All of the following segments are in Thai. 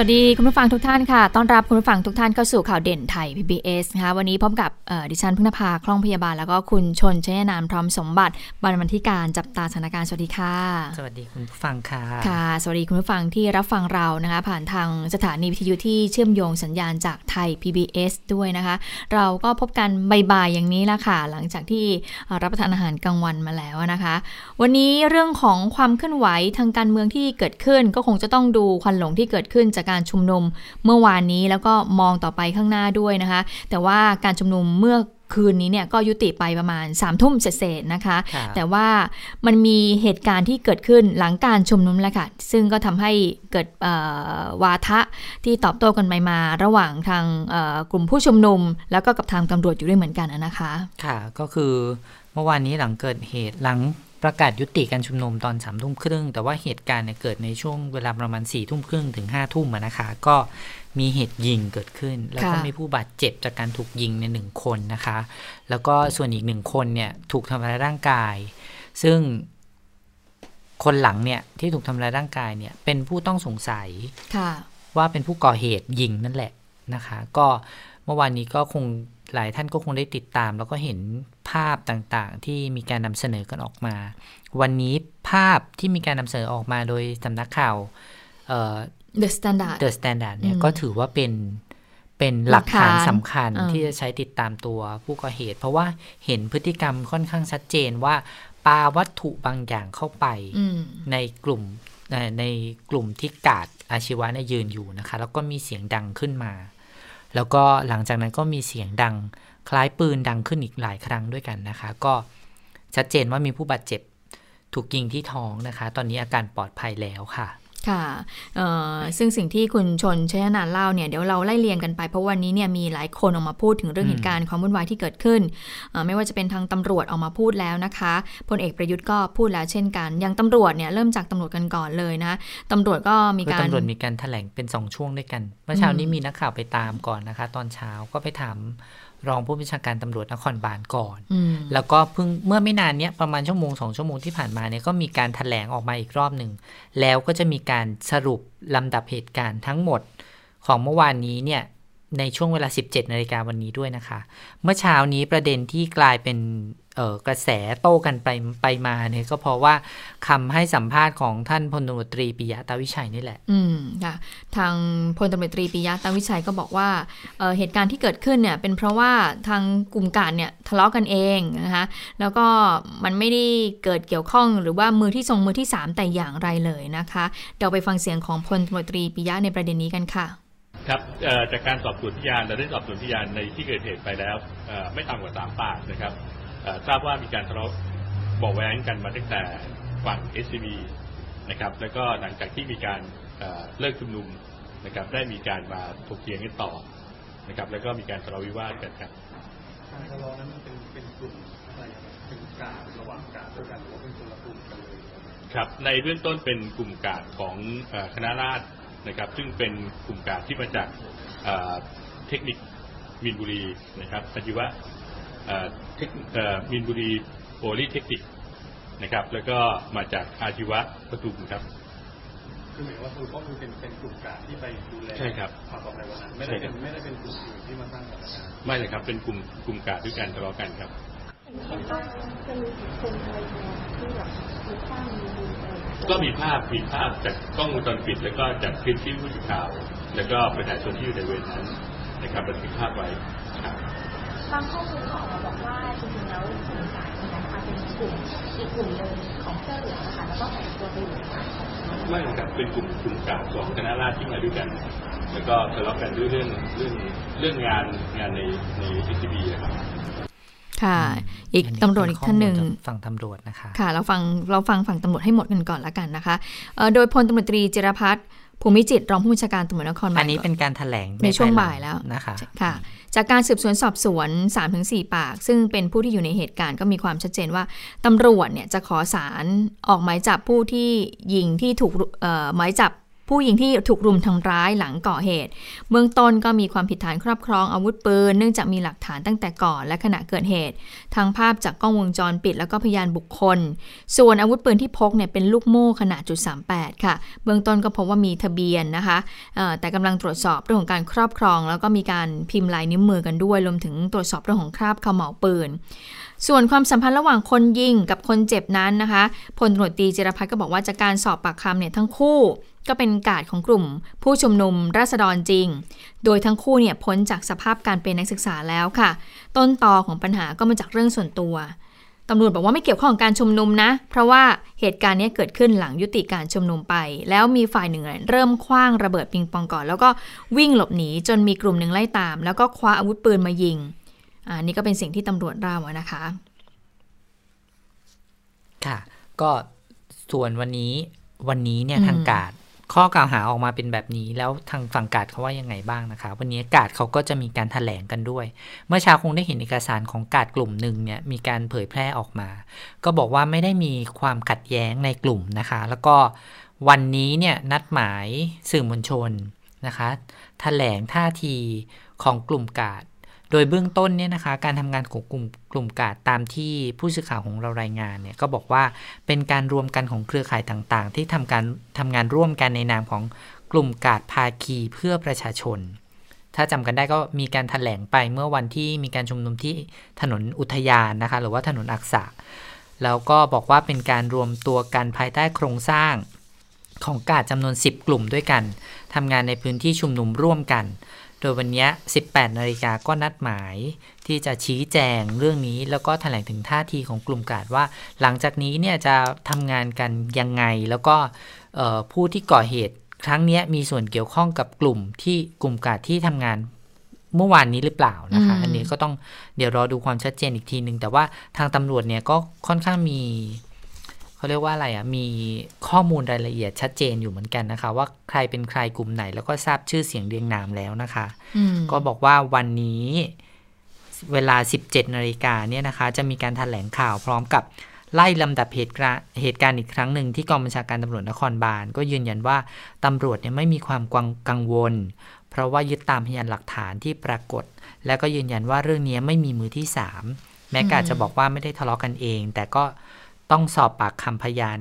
วัสดีคุณผู้ฟังทุกท่านค่ะ ต้อนรับคุณผู้ฟังทุกท่านเข้าสู่ข่าวเด่นไทย PBS นะคะวันนี้พบกับดิฉันพึ่งนภาคล่องพยาบาล แล้วก็คุณชนชยนามพร้อมสมบัติบรรณบันทิการจับตาสถานการณ์สวัสดีค่ะ สวัสดีคุณผู้ฟังค่ะ ค่ะ สวัสดีคุณผู้ฟังที่รับฟังเรานะคะ ผ่านทางสถานีวิทยุที่เชื่อมโยงสัญญาณจากไทย PBS ด้วยนะคะ เราก็พบกันบ่ายๆอย่างนี้ละค่ะ หลังจากที่รับประทานอาหารกลางวันมาแล้วนะคะ วันนี้เรื่องของความเคลื่อนไหวทางการเมืองที่เกิดขึ้นก็คงจะต้องดูควันหลงที่เกิดขึ้นจากการชุมนุมเมื่อวานนี้แล้วก็มองต่อไปข้างหน้าด้วยนะคะ แต่ว่าการชุมนุมเมื่อคืนนี้เนี่ยก็ยุติไปประมาณ3ามทุ่มเศษนะคะ แต่ว่ามันมีเหตุการณ์ที่เกิดขึ้นหลังการชุมนุมแล้วค่ะ ซึ่งก็ทำให้เกิดวาทะที่ตอบโต้กันไปมา ระหว่างทางกลุ่มผู้ชุมนุม แล้วก็กับทางตำรวจอยู่ด้วยเหมือนกันนะคะ ค่ะ ก็คือเมื่อวานนี้หลังเกิดเหตุหลัง ประกาศยุติการชุมนุมตอนสามทุ่มครึ่ง แต่ว่าเหตุการณ์เนี่ยเกิดในช่วงเวลาประมาณสี่ทุ่มครึ่งถึงห้าทุ่มนะคะ ก็มีเหตุยิงเกิดขึ้น แล้วก็มีผู้บาดเจ็บจากการถูกยิงในหนึ่งคนนะคะ แล้วก็ส่วนอีกหนึ่งคนเนี่ยถูกทำร้ายร่างกาย ซึ่งคนหลังเนี่ยที่ถูกทำร้ายร่างกายเนี่ยเป็นผู้ต้องสงสัยว่าเป็นผู้ก่อเหตุยิงนั่นแหละนะคะ ก็เมื่อวานนี้ก็คงหลายท่านก็คงได้ติดตาม แล้วก็เห็น ภาพต่างๆ ที่มีการนำเสนอกันออกมา วันนี้ภาพที่มีการนำเสนอออกมาโดยสำนักข่าว The Standard The Standard เนี่ยก็ถือว่าเป็นเป็นหลักฐานสำคัญที่จะใช้ติดตามตัวผู้ก่อเหตุ เพราะว่าเห็นพฤติกรรมค่อนข้างชัดเจนว่าปาวัตถุบางอย่างเข้าไปในกลุ่มในกลุ่มที่กาดอาชีวะเนี่ยยืนอยู่นะคะ แล้วก็มีเสียงดังขึ้นมา แล้วก็หลังจากนั้นก็มีเสียงดัง คล้ายปืนดังขึ้นอีกหลายครั้งด้วยกันนะคะ ก็ชัดเจนว่ามีผู้บาดเจ็บถูกยิงที่ท้องนะคะ ตอนนี้อาการปลอดภัยแล้วค่ะค่ะซึ่งสิ่งที่คุณชนชยนานเล่าเนี่ยเดี๋ยวเราไล่เรียงกันไปเพราะวันนี้เนี่ยมีหลายคนออกมาพูดถึงเรื่องเหตุการณ์ความวุ่นวายที่เกิดขึ้น ไม่ว่าจะเป็นทางตำรวจออกมาพูดแล้วนะคะพลเอกประยุทธ์ก็พูดแล้วเช่นกันอย่างตำรวจเนี่ยเริ่มจากตำรวจกันก่อนเลยนะตำรวจก็มีการตำรวจมีการแถลงเป็นสองช่วงด้วยกัน เมื่อเช้านี้มีนักข่าวไปตามก่อนนะคะ ตอนเช้าก็ไปถาม รองผู้บัญชาการตำรวจนครบาลก่อน แล้วก็เพิ่งเมื่อไม่นานเนี้ยประมาณชั่วโมงสองชั่วโมงที่ผ่านมาเนี่ยก็มีการถแถลงออกมาอีกรอบหนึ่ง แล้วก็จะมีการสรุปลำดับเหตุการณ์ทั้งหมดของเมื่อวานนี้เนี่ยในช่วงเวลา 17นาฬิกาวันนี้ด้วยนะคะ เมื่อเช้านี้ประเด็นที่กลายเป็น กระแสโต้กันไปไปมาเนี่ยก็เพราะว่าคำให้สัมภาษณ์ของท่านพลตำรวจตรีปิยะตาวิชัยนี่แหละ อืมค่ะทางพลตำรวจตรีปิยะตาวิชัยก็บอกว่าเเหตุการณ์ที่เกิดขึ้นเนี่ยเป็นเพราะว่าทางกลุ่มกาดเนี่ยทะเลาะกันเองนะคะแล้วก็มันไม่ได้เกิดเกี่ยวข้องหรือว่ามือที่ทรงมือที่ 3 แต่อย่างไรเลยนะคะเดี๋ยวไปฟังเสียงของพลตำรวจตรีปิยะในประเด็นนี้กันค่ะครับจากการสอบสวนพยานเราได้สอบสวนพยานในที่เกิดเหตุไปแล้วไม่ต่ำกว่าสามปากนะครับ ทราบว่ามีการทะเลาะบอกแว้งกันมาตั้งแต่ฝั่ง SCB นะครับ แล้วก็หลังจากที่มีการเลิกชุมนุมนะครับ ได้มีการมาถกเถียงกันต่อนะครับ แล้วก็มีการทะเลาะวิวาทกันครับการทะเลาะนั้นเป็นเป็นกลุ่มอะไรเป็นการระหว่างการด้วยกันหรือว่าเป็นคนละกลุ่มกันเลยครับ ในเบื้องต้นเป็นกลุ่มกาดของคณะราษฎรนะครับ ซึ่งเป็นกลุ่มกาดที่มาจากเทคนิคมินบุรีนะครับปฏิวะ มินบุรีโอลิเทคนิคนะครับ แล้วก็มาจากอาชีวะปทุมครับคือหมายว่าคือก็คือเป็นเป็นกลุ่มกาดที่ไปดูแลใช่ครับความปลอดภัยวันนั้นไม่ได้เป็นไม่ได้เป็นกลุ่มอื่นที่มาสร้างสถานการณ์ไม่เลยครับ เป็นกลุ่มกลุ่มกาดด้วยกันทะเลาะกันครับก็มีภาพมีภาพจากกล้องวงจรปิด แล้วก็จากคลิปที่ผู้สื่อข่าว แล้วก็ประชาชนที่อยู่ในเวรนั้นนะครับบันทึกภาพไว้ครั บางข้อมูลออกมาบอกว่าจริงๆแล้วกลุ่มกาดเนี่ยนะคะเป็นกลุ่มอีกกลุ่มหนึ่งของเสื้อเหลืองนะคะแล้วก็แฝงตัวไปอยู่ในกาดไม่ครับเป็นกลุ่มกลุ่มกาดของคณะราษฎรที่มาด้วยกัน แล้วก็ทะเลาะกันด้วยเรื่องเรื่องเรื่องงานงานในในทีซีบีนะครับค่ะ อีกตำรวจอีกท่านหนึ่งฝั่งตำรวจนะคะ ค่ะ เราฟังเราฟังฝั่งตำรวจให้หมดกันก่อนละกันนะคะ โดยพลตำรวจตรีจิรพัฒน์ภูมิจิตรองผู้บัญชาการตำรวจนครบาลอันนี้เป็นการถแถลงในช่วงบ่ายแล้วนะคะ ค่ะ จากการสืบสวนสอบสวน 3-4 ปาก ซึ่งเป็นผู้ที่อยู่ในเหตุการณ์ก็มีความชัดเจนว่าตำรวจเนี่ยจะขอสารออกหมายจับผู้ที่ยิงที่ถูกหมายจับ ผู้หญิงที่ถูกรุมทำร้ายหลังก่อเหตุ เบื้องต้นก็มีความผิดฐานครอบครองอาวุธปืน เนื่องจากมีหลักฐานตั้งแต่ก่อนและขณะเกิดเหตุ ทั้งภาพจากกล้องวงจรปิด แล้วก็พยานบุคคล ส่วนอาวุธปืนที่พกเนี่ยเป็นลูกโม่ขนาดจุด38ค่ะ เบื้องต้นก็พบว่ามีทะเบียนนะคะแต่กำลังตรวจสอบเรื่องของการครอบครอง แล้วก็มีการพิมพ์ลายนิ้วมือกันด้วยรวมถึงตรวจสอบเรื่องของคราบขม่าวปืนส่วนความสัมพันธ์ระหว่างคนยิงกับคนเจ็บนั้นนะคะพลตรวจตีจิรพัฒน์ก็บอกว่าจากการสอบปากคำเนี่ยทั้งคู่ ก็เป็นกาดของกลุ่ม ผู้ชุมนุมราษฎรจริง โดยทั้งคู่เนี่ยพ้นจากสภาพการเป็นนักศึกษาแล้วค่ะ ต้นตอของปัญหาก็มาจากเรื่องส่วนตัวตำรวจบอกว่าไม่เกี่ยวข้องกับการชุมนุมนะ เพราะว่าเหตุการณ์นี้เกิดขึ้นหลังยุติการชุมนุมไป แล้วมีฝ่ายหนึ่งเริ่มคว้างระเบิดปิงปองก่อน แล้วก็วิ่งหลบหนีจนมีกลุ่มหนึ่งไล่ตาม แล้วก็คว้าอาวุธปืนมายิงอ่านี่ก็เป็นสิ่งที่ตำรวจเล่านะคะ ค่ะ ก็ส่วนวันนี้วันนี้เนี่ยทางกาด ข้อกล่าวหาออกมาเป็นแบบนี้แล้วทางฝั่งกาดเขาว่ายังไงบ้างนะคะ วันนี้กาดเขาก็จะมีการถแถลงกันด้วย เมื่อเช้าคงได้เห็นเอกสารของกาดกลุ่มหนึ่งเนี่ยมีการเผยแพร่ออกมา ก็บอกว่าไม่ได้มีความขัดแย้งในกลุ่มนะคะ แล้วก็วันนี้เนี่ยนัดหมายสื่อมวลชนนะคะถแถลงท่าทีของกลุ่มกาด โดยเบื้องต้นเนี่ยนะคะการทำงานของกลุ่มกลุ่มกาดตามที่ผู้สื่อข่าวของเรารายงานเนี่ยก็บอกว่าเป็นการรวมกันของเครือข่ายต่างๆ ที่ทำการทำงานร่วมกันในนามของกลุ่มกาดภาคีเพื่อประชาชน ถ้าจำกันได้ก็มีการถแถลงไปเมื่อวันที่มีการชุมนุมที่ถนนอุทยานนะคะหรือว่าถนนอักษะแล้วก็บอกว่าเป็นการรวมตัวกันภายใต้โครงสร้างของกาดจำนวน 10 กลุ่มด้วยกันทำงานในพื้นที่ชุมนุมร่วมกัน โดยวันนี้ 18 นาฬิกาก็นัดหมายที่จะชี้แจงเรื่องนี้แล้วก็แถลงถึงท่าทีของกลุ่มกาดว่า หลังจากนี้เนี่ยจะทำงานกันยังไง แล้วก็ผู้ที่ก่อเหตุครั้งนี้มีส่วนเกี่ยวข้องกับกลุ่มที่กลุ่มกาดที่ทำงานเมื่อวานนี้หรือเปล่านะคะ อันนี้ก็ต้องเดี๋ยวรอดูความชัดเจนอีกทีหนึ่งแต่ว่าทางตำรวจเนี่ยก็ค่อนข้างมี เขาเรียกว่าอะไรอะ่ะมีข้อมูลรายละเอียดชัดเจนอยู่เหมือนกันนะคะ ว่าใครเป็นใครกลุ่มไหน แล้วก็ทราบชื่อเสียงเรียงนามแล้วนะคะ ก็บอกว่าวันนี้เวลา 17นาฬิกาเนี่ยนะคะ จะมีการถแถลงข่าวพร้อมกับไล่ลำดับเหตุการณ์เหตุการณ์อีกครั้งหนึ่งที่กองบัญชาการตำรวจนครบาล ก็ยืนยันว่าตำรวจเนี่ยไม่มีความกังวล เพราะว่ายึดตามพยานหลักฐานที่ปรากฏ และก็ยืนยันว่าเรื่องนี้ไม่มีมือที่สามแม้กาจะบอกว่าไม่ได้ทะเลาะกันเอง แต่ก็ ต้องสอบปากคำพยาน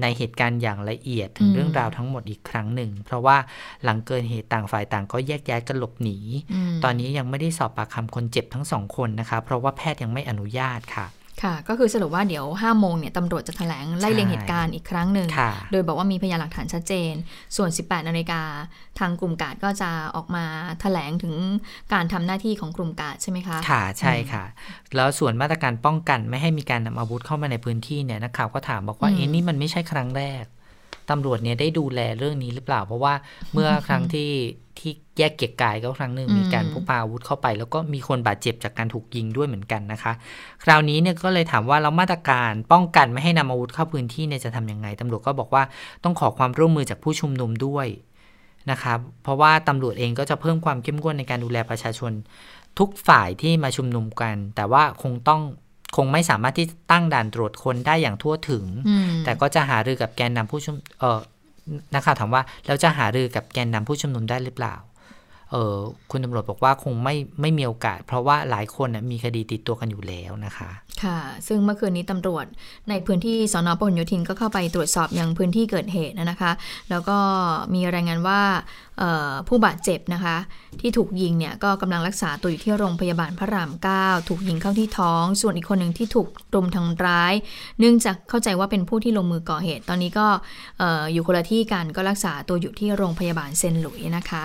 ในเหตุการณ์อย่างละเอียดถึงเรื่องราวทั้งหมดอีกครั้งหนึ่ง เพราะว่าหลังเกิดเหตุต่างฝ่ายต่างก็แยกย้ายกันหลบหนี ตอนนี้ยังไม่ได้สอบปากคำคนเจ็บทั้งสองคนนะคะ เพราะว่าแพทย์ยังไม่อนุญาตค่ะ ค่ะ ก็คือสรุปว่าเดี๋ยว5โมงเนี่ยตำรวจจะแถลงไล่เลียงเหตุการณ์อีกครั้งหนึ่ง โดยบอกว่ามีพยานหลักฐานชัดเจน ส่วน 18นาฬิกาทางกลุ่มกาดก็จะออกมาแถลงถึงการทำหน้าที่ของกลุ่มกาดใช่ไหมคะ ค่ะ ใช่ค่ะ แล้วส่วนมาตรการป้องกันไม่ให้มีการนำอาวุธเข้ามาในพื้นที่เนี่ยนักข่าวก็ถามบอกว่าเอ็นี่มันไม่ใช่ครั้งแรก ตำรวจเนี่ยได้ดูแลเรื่องนี้หรือเปล่า เพราะว่าเมื่อครั้งที่ที่แยกเกียรกายก็ครั้งหนึ่งมีการพกพาอาวุธเข้าไป แล้วก็มีคนบาดเจ็บจากการถูกยิงด้วยเหมือนกันนะคะ คราวนี้เนี่ยก็เลยถามว่าเรามาตรการป้องกันไม่ให้นำอาวุธเข้าพื้นที่เนี่ยจะทํำยังไงตำรวจก็บอกว่าต้องขอความร่วมมือจากผู้ชุมนุมด้วยนะคะเพราะว่าตำรวจเองก็จะเพิ่มความเข้มงวดในการดูแลประชาชน ทุกฝ่ายที่มาชุมนุมกัน แต่ว่าคงต้อง คงไม่สามารถที่ตั้งด่านตรวจคนได้อย่างทั่วถึง แต่ก็จะหารือกับแกนนำผู้ชุมเออนักข่าวถามว่าแล้วจะหารือกับแกนนำผู้ชุมนุมได้หรือเปล่าเออคุณตำรวจบอกว่าคงไม่ไม่มีโอกาส เพราะว่าหลายคนมีคดีติดตัวกันอยู่แล้วนะคะ ค่ะ ซึ่งเมื่อคืนนี้ตำรวจในพื้นที่สอนอพหลโยธินก็เข้าไปตรวจสอบยังพื้นที่เกิดเหตุนะคะ แล้วก็มีรายงานว่าผู้บาดเจ็บนะคะ ที่ถูกยิงเนี่ยก็กำลังรักษาตัวอยู่ที่โรงพยาบาลพระราม 9 ถูกยิงเข้าที่ท้อง ส่วนอีกคนหนึ่งที่ถูกรุมทำร้าย เนื่องจากเข้าใจว่าเป็นผู้ที่ลงมือก่อเหตุ ตอนนี้ก็อยู่คนละที่กันก็รักษาตัวอยู่ที่โรงพยาบาลเซนหลุยนะคะ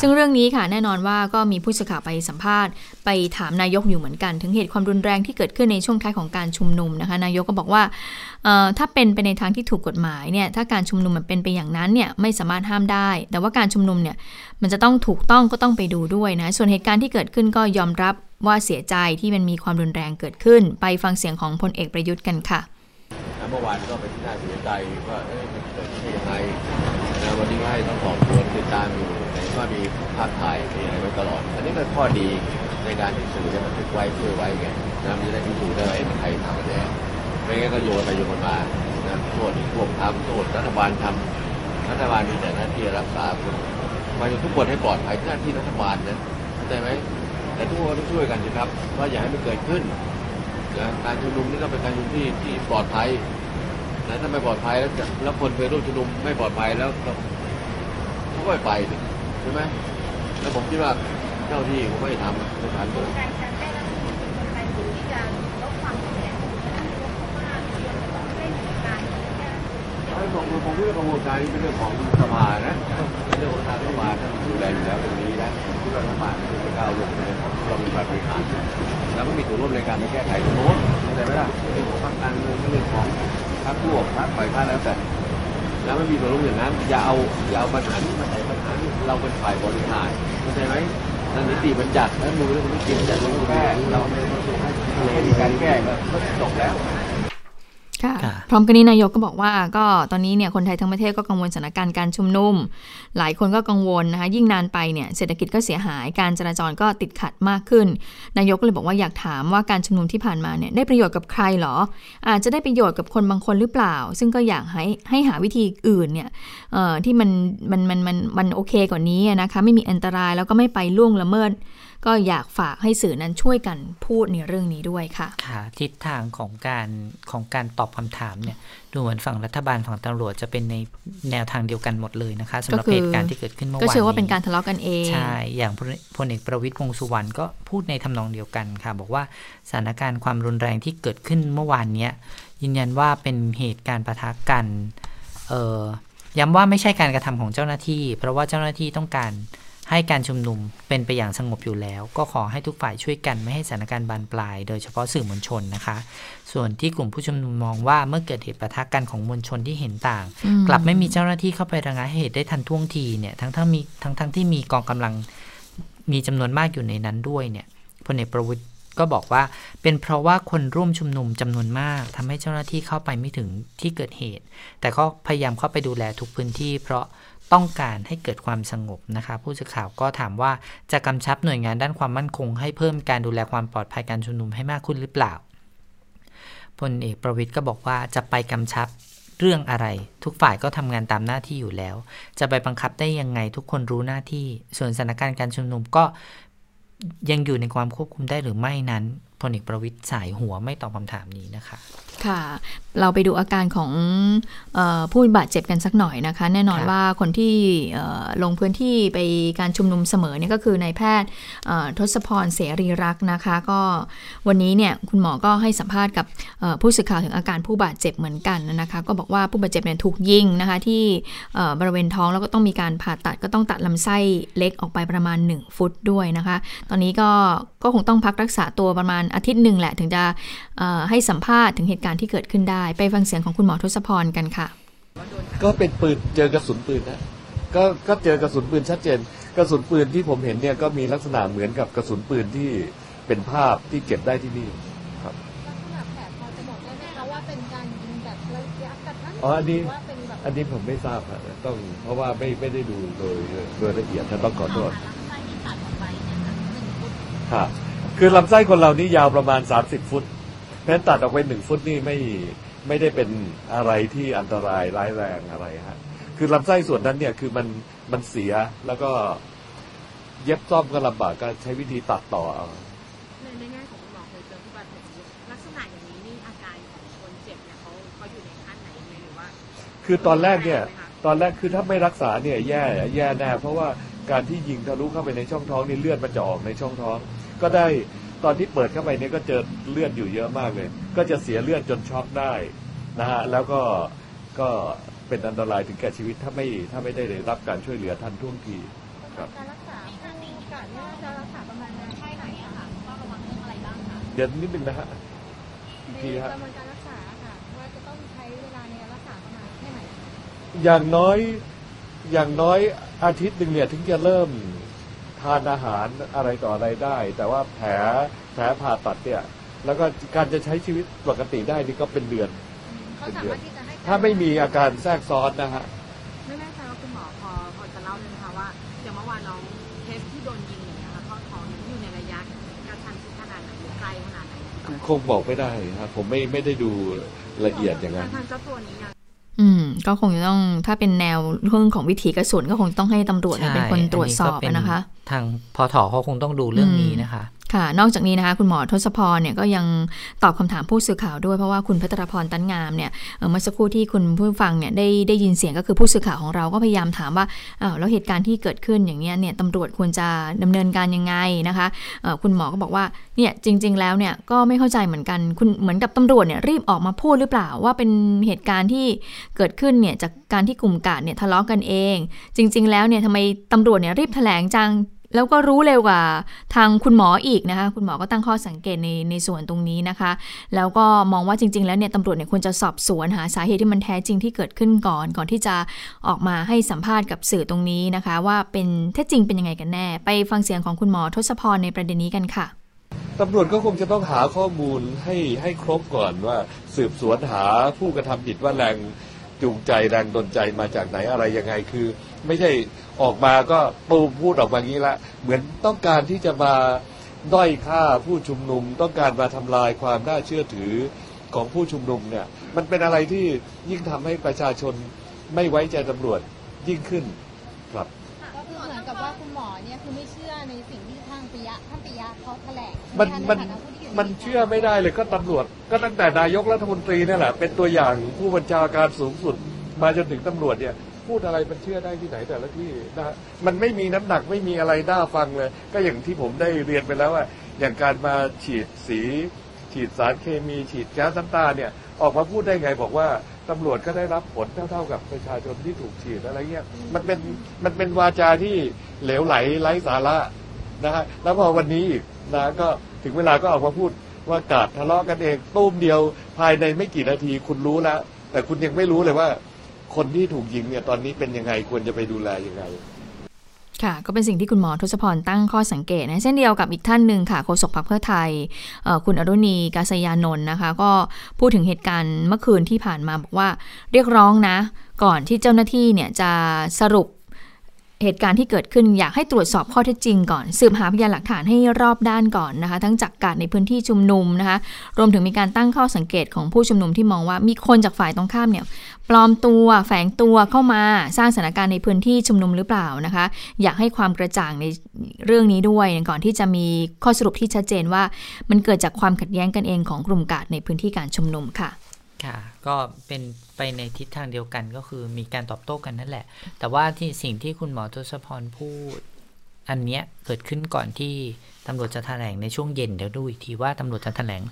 ซึ่งเรื่องนี้ค่ะแน่นอนว่าก็มีผู้สื่อข่าวไปสัมภาษณ์ ไปถามนายกอยู่เหมือนกัน ถึงเหตุความรุนแรงที่เกิดขึ้นในช่วงท้ายของการชุมนุมนะคะ นายกก็บอกว่าถ้าเป็นไปในทางที่ถูกกฎหมายเนี่ยถ้าการชุมนุมมันเป็นไปอย่างนั้นเนี่ยไม่สามารถห้ามได้ แต่ว่าการชุมนุมเนี่ยมันจะต้องถูกต้องก็ต้องไปดูด้วยนะส่วนเหตุการณ์ที่เกิดขึ้นก็ยอมรับว่าเสียใจที่มันมีความรุนแรงเกิดขึ้น ไปฟังเสียงของพลเอกประยุทธ์กันค่ะเมื่อวานก็เป็นที่น่าเสียใจว่าเอ๊ะมันเกิดขึ้นยังไงวันนี้ให้ต้องสอบสวนติดตามอยู่ก็มีภาพถ่ายมีอะไรไว้ตลอด อันนี้เป็นข้อดีในการที่สื่อจะบันทึกไว้ช่วยไว้ไงนะมันจะได้พิสูจน์ได้ว่ามันใครทำกันแน่ ไม่งั้นก็โยนไปโยนมานะโทษพวกทำโทษรัฐบาลทำรัฐบาลมีแต่หน้าที่รักษาคนมายถึงทุกคนให้ปลอดภัยหน้าที่รัฐบาลนะเข้าใจไหมแต่ทุกคนต้องช่วยกันนะครับว่าอย่าให้มันเกิดขึ้นนะการชุมนุมนี่ต้องเป็นการชุมนุมที่ที่ปลอดภัยนะถ้าไม่ปลอดภัยแล้วจะแล้วคนไปร่วมชุมนุมไม่ปลอดภัยแล้วเขาก็ไปดิใช่ไหมแล้วผมคิดว่าเจ้าที่ผมไม่ทำในฐานผมการกา ไอ้ผมผมคิดว่ากระบวนการนี้เป็นเรื่องของสภานะเป็นเรื่องของทางรัฐบาลท่านดูแลอยู่แล้วตรงนี้นะผมคิดว่ารัฐบาลจะก้าวลงในของเรามีการบริหารแล้วก็มีส่วนร่วมในการไปแก้ไขตรงโน้นเข้าใจไหมล่ะเรื่องของพรรคการเมืองเรื่องของพรรคพวกพรรคฝ่ายค้านแล้วแต่แล้วไม่มีส่วนร่วมอย่างนั้นอย่าเอาอย่าเอาปัญหานี้มาใส่ปัญหาเราเป็นฝ่ายบริหารเข้าใจไหมนั่นนิติบัญญัติแล้วมือเรื่องนี้กินจะรู้แก้เราไม่ให้มีการแก้ก็จบแล้ว พร้อมกันนี้นายกก็บอกว่าก็ตอนนี้เนี่ยคนไทยทั้งประเทศก็กังวลสถานการณ์การชุมนุม หลายคนก็กังวลนะคะยิ่งนานไปเนี่ยเศรษฐกิจก็เสียหายการจราจรก็ติดขัดมากขึ้น นายกก็เลยบอกว่าอยากถามว่าการชุมนุมที่ผ่านมาเนี่ยได้ประโยชน์กับใครเหรอ อาจจะได้ประโยชน์กับคนบางคนหรือเปล่า ซึ่งก็อยากให้ให้หาวิธีอื่นเนี่ยเอ่อที่มันมันมันมันมันโอเคกว่านี้นะคะไม่มีอันตรายแล้วก็ไม่ไปล่วงละเมิด ก็อยากฝากให้สื่อนั้นช่วยกันพูดในเรื่องนี้ด้วยค่ะค่ะทิศทางของการของการตอบคำถามเนี่ยดูเหมือนฝั่งรัฐบาลฝั่งตำรวจจะเป็นในแนวทางเดียวกันหมดเลยนะคะสำหรับก็คือเหตุการณ์ที่เกิดขึ้นเมื่อก็วานเชื่อว่าเป็นนี้การทะเลาะกันเองใช่อย่างพลพลเอกประวิตยวงษ์สุวรรณก็พูดในทำนองเดียวกันค่ะ บอกว่าสถานการณ์ความรุนแรงที่เกิดขึ้นเมื่อวานเนี้ยยืนยันว่าเป็นเหตุการณ์ประทะกันเอ่อย้ำว่าไม่ใช่การกระทำของเจ้าหน้าที่ เพราะว่าเจ้าหน้าที่ต้องการ ให้การชุมนุมเป็นไปอย่างสงบอยู่แล้ว ก็ขอให้ทุกฝ่ายช่วยกันไม่ให้สถานการณ์บานปลาย โดยเฉพาะสื่อมวลชนนะคะ ส่วนที่กลุ่มผู้ชุมนุมมองว่าเมื่อเกิดเหตุประทะกันของมวลชนที่เห็นต่างอืมกลับไม่มีเจ้าหน้าที่เข้าไประงับเหตุได้ทันท่วงทีเนี่ยทั้งทั้งมีทั้งทั้งที่มีกองกำลังมีจำนวนมากอยู่ในนั้นด้วยเนี่ยพลเอกประวิตยก็บอกว่าเป็นเพราะว่าคนร่วมชุมนุมจำนวนมากทำให้เจ้าหน้าที่เข้าไปไม่ถึงที่เกิดเหตุ แต่ก็พยายามเข้าไปดูแลทุกพื้นที่ เพราะ ต้องการให้เกิดความสงบนะคะผู้สื่อข่าวก็ถามว่าจะกำชับหน่วยงานด้านความมั่นคง ให้เพิ่มการดูแลความปลอดภัยการชุมนุมให้มากขึ้นหรือเปล่าพลเอกประวิตยก็บอกว่าจะไปกำชับเรื่องอะไร ทุกฝ่ายก็ทำงานตามหน้าที่อยู่แล้ว จะไปบังคับได้ยังไงทุกคนรู้หน้าที่ ส่วนสถานการณ์การชุมนุมก็ยังอยู่ในความควบคุมได้หรือไม่นั้น พลเอกประวิตยสายหัวไม่ตอบคำถามนี้นะคะ ค่ะ เราไปดูอาการของเออผู้บาดเจ็บกันสักหน่อยนะคะ แน่นอนครับว่าคนที่เอ่อลงพื้นที่ไปการชุมนุมเสมอเนี่ยก็คือนายแพทย์เอ่อทศพรเสรีรักษ์นะคะ ก็วันนี้เนี่ยคุณหมอก็ให้สัมภาษณ์กับเอ่อผู้สื่อข่าวถึงอาการผู้บาดเจ็บเหมือนกันนะคะ ก็บอกว่าผู้บาดเจ็บเนี่ยถูกยิงนะคะที่เอ่อบริเวณท้องแล้วก็ต้องมีการผ่าตัดก็ต้องตัดลำไส้เล็กออกไปประมาณ 1 ฟุตด้วยนะคะ ตอนนี้ก็ก็คงต้องพักรักษาตัวประมาณอาทิตย์หนึ่งแหละถึงจะเอ่อให้สัมภาษณ์ถึงเหตุการณ์ที่เกิดขึ้นได้ ไปฟังเสียงของคุณหมอทศพรกันค่ะ ก็เป็นปืนเจอกระสุนปืนนะก็ก็เจอกระสุนปืนชัดเจน กระสุนปืนที่ผมเห็นเนี่ยก็มีลักษณะเหมือนกับกระสุนปืนที่เป็นภาพที่เก็บได้ที่นี่ครับลักษณะแผลพอจะบอกได้ไหมคะว่าเป็นการยิงแบบระยะกระชั้นอ๋ออันนี้หรืว่าเป็นแบบอันนี้ผมไม่ทราบครับต้องเพราะว่าไม่ไม่ได้ดูโดยโดยละเอียดนะต้องขอโทษ ฟุตค่ะคือลำไส้คนเรานี่ยาวประมาณ 30 ฟุต เพราะฉะนั้นตัดออกไปหนึ่งฟุตนี่ไม่ไม่ได้เป็นอะไรที่อันตรายร้ายแรงอะไรฮะคือลำไส้ส่วนนั้นเนี่ยคือมันมันเสียแล้วก็เย็บซ่อมก็ลำบากก็ใช้วิธีตัดต่อเอาในในแง่ของคุณหมอเคยเจอผู้บาดเจ็บลักษณะอย่างนี้นี่อาการของคนเจ็บเนี่ยเขาเขาอยู่ในขั้นไหนยังไงหรือว่า คือตอนแรกเนี่ยไหมคะตอนแรกคือถ้าไม่รักษาเนี่ยแย่แย่แน่เพราะว่าการที่ยิงทะลุเข้าไปในช่องท้องนี่เลือดมันจะออกในช่องท้อง ก็ได้ตอนที่เปิดเข้าไปเนี่ยก็เจอเลือดอยู่เยอะมากเลย ก็จะเสียเลือดจนช็อกได้นะฮะแล้วก็ก็เป็นอันตรายถึงแก่ชีวิตถ้าไม่ถ้าไม่ได้รับการช่วยเหลือทันท่วงทีครับการรักษาผู้โอกาสเนี่ยจะรักษาประมาณแค่ไหนอะค่ะต้องระวังเรื่องอะไรบ้างคะเดี๋ยวนิดนึงนะฮะอีกในทีกฮะระบวนการรักษาค่ะว่าจะต้องใช้เวลาในการรักษาประมาณแค่ไหนอย่างน้อยอย่างน้อยอาทิตย์หนึ่งเนี่ยถึงจะเริ่ม ทานอาหารอะไรต่ออะไรได้ แต่ว่าแผลแผลผ่าตัดเนี่ยแล้วก็การจะใช้ชีวิตปกติได้นี่ก็เป็นเดือน เขาสามารถที่จะให้ถ้าไม่มีอาการแทรกซ้อนนะฮะไม่แน่ใจว่าคุณหมอพอพอจะเล่าได้ไหมคะว่าอย่างเมื่อวานน้องเคสที่โดนยิงอย่างเงี้ยค่ะข้อท้องนั้นอยู่ในระยะกระชันชิดขนาดไหนหรือไกลขนาดไหนคงบอกไม่ได้ครับผมไม่ไม่ได้ดูละเอียดอย่างนั้นทางเจ้าตัวนี้ยัง อืมก็คงจะต้องถ้าเป็นแนวเรื่องของวิถีกระสุนก็คงต้องให้ตำรวจเป็นคนตรวจสอบนนนะคะ ทางพอถอเขาคงต้องดูเรื่องนี้นะคะ ค่ะ นอกจากนี้นะคะคุณหมอทศพรเนี่ยก็ยังตอบคำถามผู้สื่อข่าวด้วยเพราะว่าคุณพัทรพรตันงามเนี่ยเมื่อสักครู่ที่คุณผู้ฟังเนี่ยได้ได้ยินเสียงก็คือผู้สื่อข่าวของเราก็พยายามถามว่าอ้าวแล้วเหตุการณ์ที่เกิดขึ้นอย่างเนี้ยเนี่ยตำรวจควรจะดำเนินการยังไงนะคะคุณหมอก็บอกว่าเนี่ยจริง ๆ แล้วเนี่ยก็ไม่เข้าใจเหมือนกันคุณเหมือนกับตำรวจเนี่ยรีบออกมาพูดหรือเปล่าว่าเป็นเหตุการณ์ที่เกิดขึ้นเนี่ยจากการที่กลุ่มกาดเนี่ยทะเลาะกันเอง จริง ๆ แล้วเนี่ยทำไมตำรวจเนี่ยรีบแถลงจัง แล้วก็รู้เร็วกว่าทางคุณหมออีกนะคะ คุณหมอก็ตั้งข้อสังเกตในในส่วนตรงนี้นะคะ แล้วก็มองว่าจริง ๆ แล้วเนี่ยตำรวจเนี่ยควรจะสอบสวนหาสาเหตุที่มันแท้จริงที่เกิดขึ้นก่อน ก่อนที่จะออกมาให้สัมภาษณ์กับสื่อตรงนี้นะคะ ว่าเป็นแท้จริงเป็นยังไงกันแน่ ไปฟังเสียงของคุณหมอทศพรในประเด็นนี้กันค่ะตำรวจก็คงจะต้องหาข้อมูลให้ให้ครบก่อนว่าสืบสวนหาผู้กระทำผิดว่าแรงจูงใจแรงดลใจมาจากไหนอะไรยังไงคือ ไม่ใช่ ออกมาก็ปูพูดออกมางี้ละ เหมือนต้องการที่จะมาด้อยค่าผู้ชุมนุม ต้องการมาทำลายความน่าเชื่อถือของผู้ชุมนุมเนี่ย มันเป็นอะไรที่ยิ่งทำให้ประชาชนไม่ไว้ใจตำรวจยิ่งขึ้นครับก็คือเหมือนกับว่าคุณหมอเนี่ยคือไม่เชื่อในสิ่งที่ทางปิยะท่านปิยะเขาแถลงมันใช่ไหมันใฐาะผู้ที่ยู่ในมันหตุการณ์เชื่อไม่ได้เลยก็ตำรวจ ก็ตั้งแต่นายกรัฐมนตรีนี่แหละเป็นตัวอย่างผู้บัญชาการสูงสุด มาจนถึงตำรวจเนี่ย พูดอะไรมันเชื่อได้ที่ไหนแต่ละที่นะฮะมันไม่มีน้ำหนักไม่มีอะไรน่าฟังเลย ก็อย่างที่ผมได้เรียนไปแล้วว่า อย่างการมาฉีดสี ฉีดสารเคมี ฉีดแก๊สน้ำตาเนี่ยออกมาพูดได้ไงบอกว่าตำรวจก็ได้รับผลเท่าๆกับประชาชนที่ถูกฉีดอะไรเงี้ยมันเป็นมันเป็นวาจาที่เหลวไหลไร้สาระนะฮะแล้วพอวันนี้อีกนะก็ถึงเวลาก็ออกมาพูดว่ากาดทะเลาะกันเองตุ้มเดียวภายในไม่กี่นาทีคุณรู้แล้วแต่คุณยังไม่รู้เลยว่า คนที่ถูกยิงเนี่ยตอนนี้เป็นยังไงควรจะไปดูแลยังไงค่ะก็เป็นสิ่งที่คุณหมอทศพรตั้งข้อสังเกตนะเช่นเดียวกับอีกท่านหนึ่งค่ะโฆษกพรรคเพื่อไทยคุณอรุณีกาศยานนท์นะคะ ก็พูดถึงเหตุการณ์เมื่อคืนที่ผ่านมาบอกว่าเรียกร้องนะ ก่อนที่เจ้าหน้าที่เนี่ยจะสรุป เหตุการณ์ที่เกิดขึ้นอยากให้ตรวจสอบข้อเท็จจริงก่อน สืบหาพยานหลักฐานให้รอบด้านก่อนนะคะ ทั้งจากการในพื้นที่ชุมนุมนะคะ รวมถึงมีการตั้งข้อสังเกตของผู้ชุมนุมที่มองว่ามีคนจากฝ่ายตรงข้ามเนี่ยปลอมตัวแฝงตัวเข้ามาสร้างสถานการณ์ในพื้นที่ชุมนุมหรือเปล่านะคะ อยากให้ความกระจ่างในเรื่องนี้ด้วยก่อนที่จะมีข้อสรุปที่ชัดเจนว่า มันเกิดจากความขัดแย้งกันเองของกลุ่มกาดในพื้นที่การชุมนุมค่ะ ค่ะ ก็เป็นไปในทิศทางเดียวกันก็คือมีการตอบโต้กันนั่นแหละ แต่ว่าที่สิ่งที่คุณหมอทศพรพูด อันเนี้ยเกิดขึ้นก่อนที่ตำรวจจะแถลงในช่วงเย็นเดี๋ยวดูอีกทีว่าตำรวจจะแถลง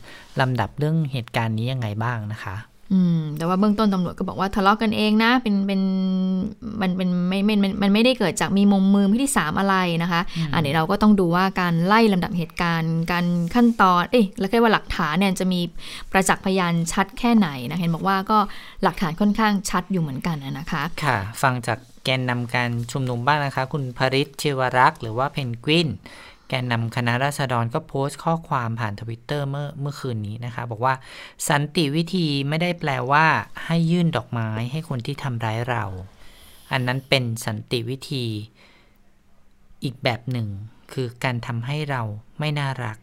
ลำดับเรื่องเหตุการณ์นี้ยังไงบ้างนะคะ อืม แต่ว่าเบื้องต้นตำรวจก็บอกว่าทะเลาะกันเองนะ เป็น เป็น มันเป็นไม่ไม่มันมันไม่ได้เกิดจากมีมุมมือที่สามอะไรนะคะอันนี้เราก็ต้องดูว่าการไล่ลำดับเหตุการณ์ การขั้นตอน เอ๊ะแล้วก็ว่าหลักฐานเนี่ยจะมีประจักษ์พยานชัดแค่ไหนนะ เห็นบอกว่าก็หลักฐานค่อนข้างชัดอยู่เหมือนกันนะคะ ค่ะ ฟังจากแกนนำการชุมนุมบ้างนะคะ คุณภริศชิวรักษ์หรือว่าเพนกวิน แกนนำคณะราษฎรก็โพสต์ข้อความผ่านทวิตเตอร์เมื่อเมื่อคืนนี้นะคะ บอกว่าสันติวิธีไม่ได้แปลว่า ให้ยื่นดอกไม้ให้คนที่ทำร้ายเรา อันนั้นเป็นสันติวิธีอีกแบบหนึ่ง คือการทำให้เราไม่น่ารัก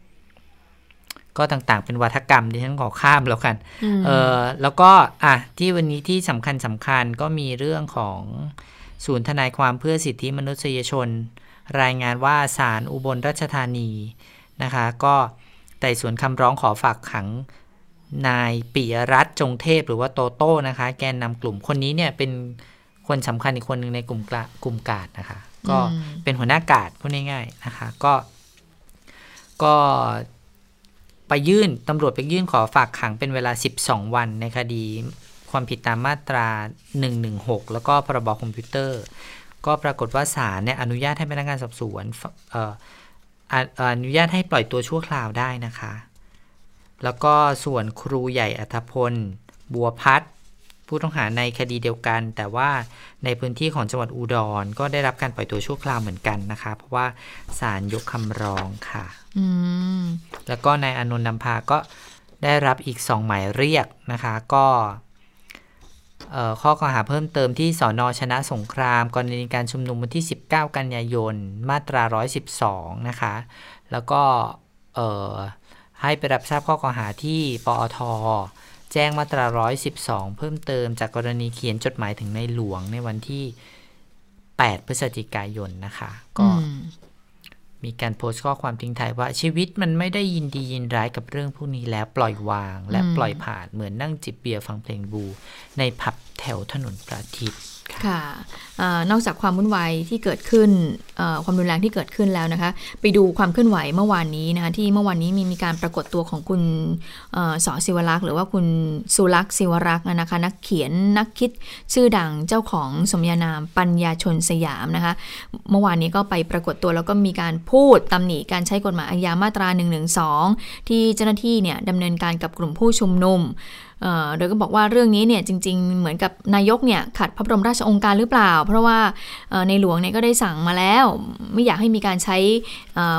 ก็ต่างๆ เป็นวัฒกรรมที่ฉันขอข้ามแล้วกันอืมเออแล้วก็อะที่วันนี้ที่สำคัญสำคัญก็มีเรื่องของศูนย์ทนายความเพื่อสิทธิมนุษยชน รายงานว่าศาลอุบลราชธานีนะคะ ก็ไต่สวนคำร้องขอฝากขังนายปิยรัตน์จงเทพหรือว่าโตโต้นะคะ แกนนำกลุ่มคนนี้เนี่ยเป็นคนสำคัญอีกคนหนึ่งในกลุ่มกลากลุ่มกาดนะคะ ก็เป็นหัวหน้ากาดพูดง่ายๆนะคะ ก็ ก็ไปยื่นตำรวจไปยื่นขอฝากขังเป็นเวลา 12 วันในคดีความผิดตามมาตรา 116 แล้วก็พรบคอมพิวเตอร์ ก็ปรากฏว่าศาลเนี่ยอนุญาตให้พนักงานสอบสวนฝเอ่ออะเอ่ออนุญาตให้ปล่อยตัวชั่วคราวได้นะคะ แล้วก็ส่วนครูใหญ่อัธพล บัวพัฒน์ผู้ต้องหาในคดีเดียวกัน แต่ว่าในพื้นที่ของจังหวัดอุดรก็ได้รับการปล่อยตัวชั่วคราวเหมือนกันนะคะ เพราะว่าศาลยกคำร้องค่ะอืมแล้วก็นายอานนท์นำพาก็ได้รับอีกสองหมายเรียกนะคะ ก็เอ่อ ข้อกล่าวหาเพิ่มเติมที่สอนอชนะสงคราม กรณีการชุมนุมวันที่ 19 กันยายน มาตรา 112 นะคะ แล้วก็ให้ไปรับทราบข้อกล่าวหาที่ปอท แจ้งมาตรา 112 เพิ่มเติมจากกรณีเขียนจดหมายถึงในหลวงในวันที่ 8 พฤศจิกายนนะคะ ก็ มมีการโพสต์ข้อความทิ้งท้ายว่าชีวิตมันไม่ได้ยินดียินร้ายกับเรื่องพวกนี้แล้วปล่อยวางและอืมปล่อยผ่านเหมือนนั่งจิบเบียร์ฟังเพลงบู ในผับแถวถนนประทิตย์ ค่ะอนอกจากความวุ่นวายที่เกิดขึ้นความรุนแรงที่เกิดขึ้นแล้วนะคะ ไปดูความเคลื่อนไหวเมื่อวานนี้นะคะที่เมื่อวานนี้มีมีการปรากฏตัวของคุณอสอศิวรักษ์หรือว่าคุณสุรักษ์ศิวรักษ์นะคะนักเขียนนักคิดชื่อดังเจ้าของสมญานามปัญญาชนสยามนะคะ เมื่อวานนี้ก็ไปปรากฏตัวแล้วก็มีการพูดตำหนิการใช้กฎหมายอาญามาตรา112ที่เจ้าหน้าที่เนี่ยดำเนินการกับกลุ่มผู้ชุมนุม โดยก็บอกว่าเรื่องนี้เนี่ยจริง ๆ เหมือนกับนายกเนี่ยขัดพระบรมราชองค์การหรือเปล่า เพราะว่าในหลวงเนี่ยก็ได้สั่งมาแล้ว ไม่อยากให้มีการใช้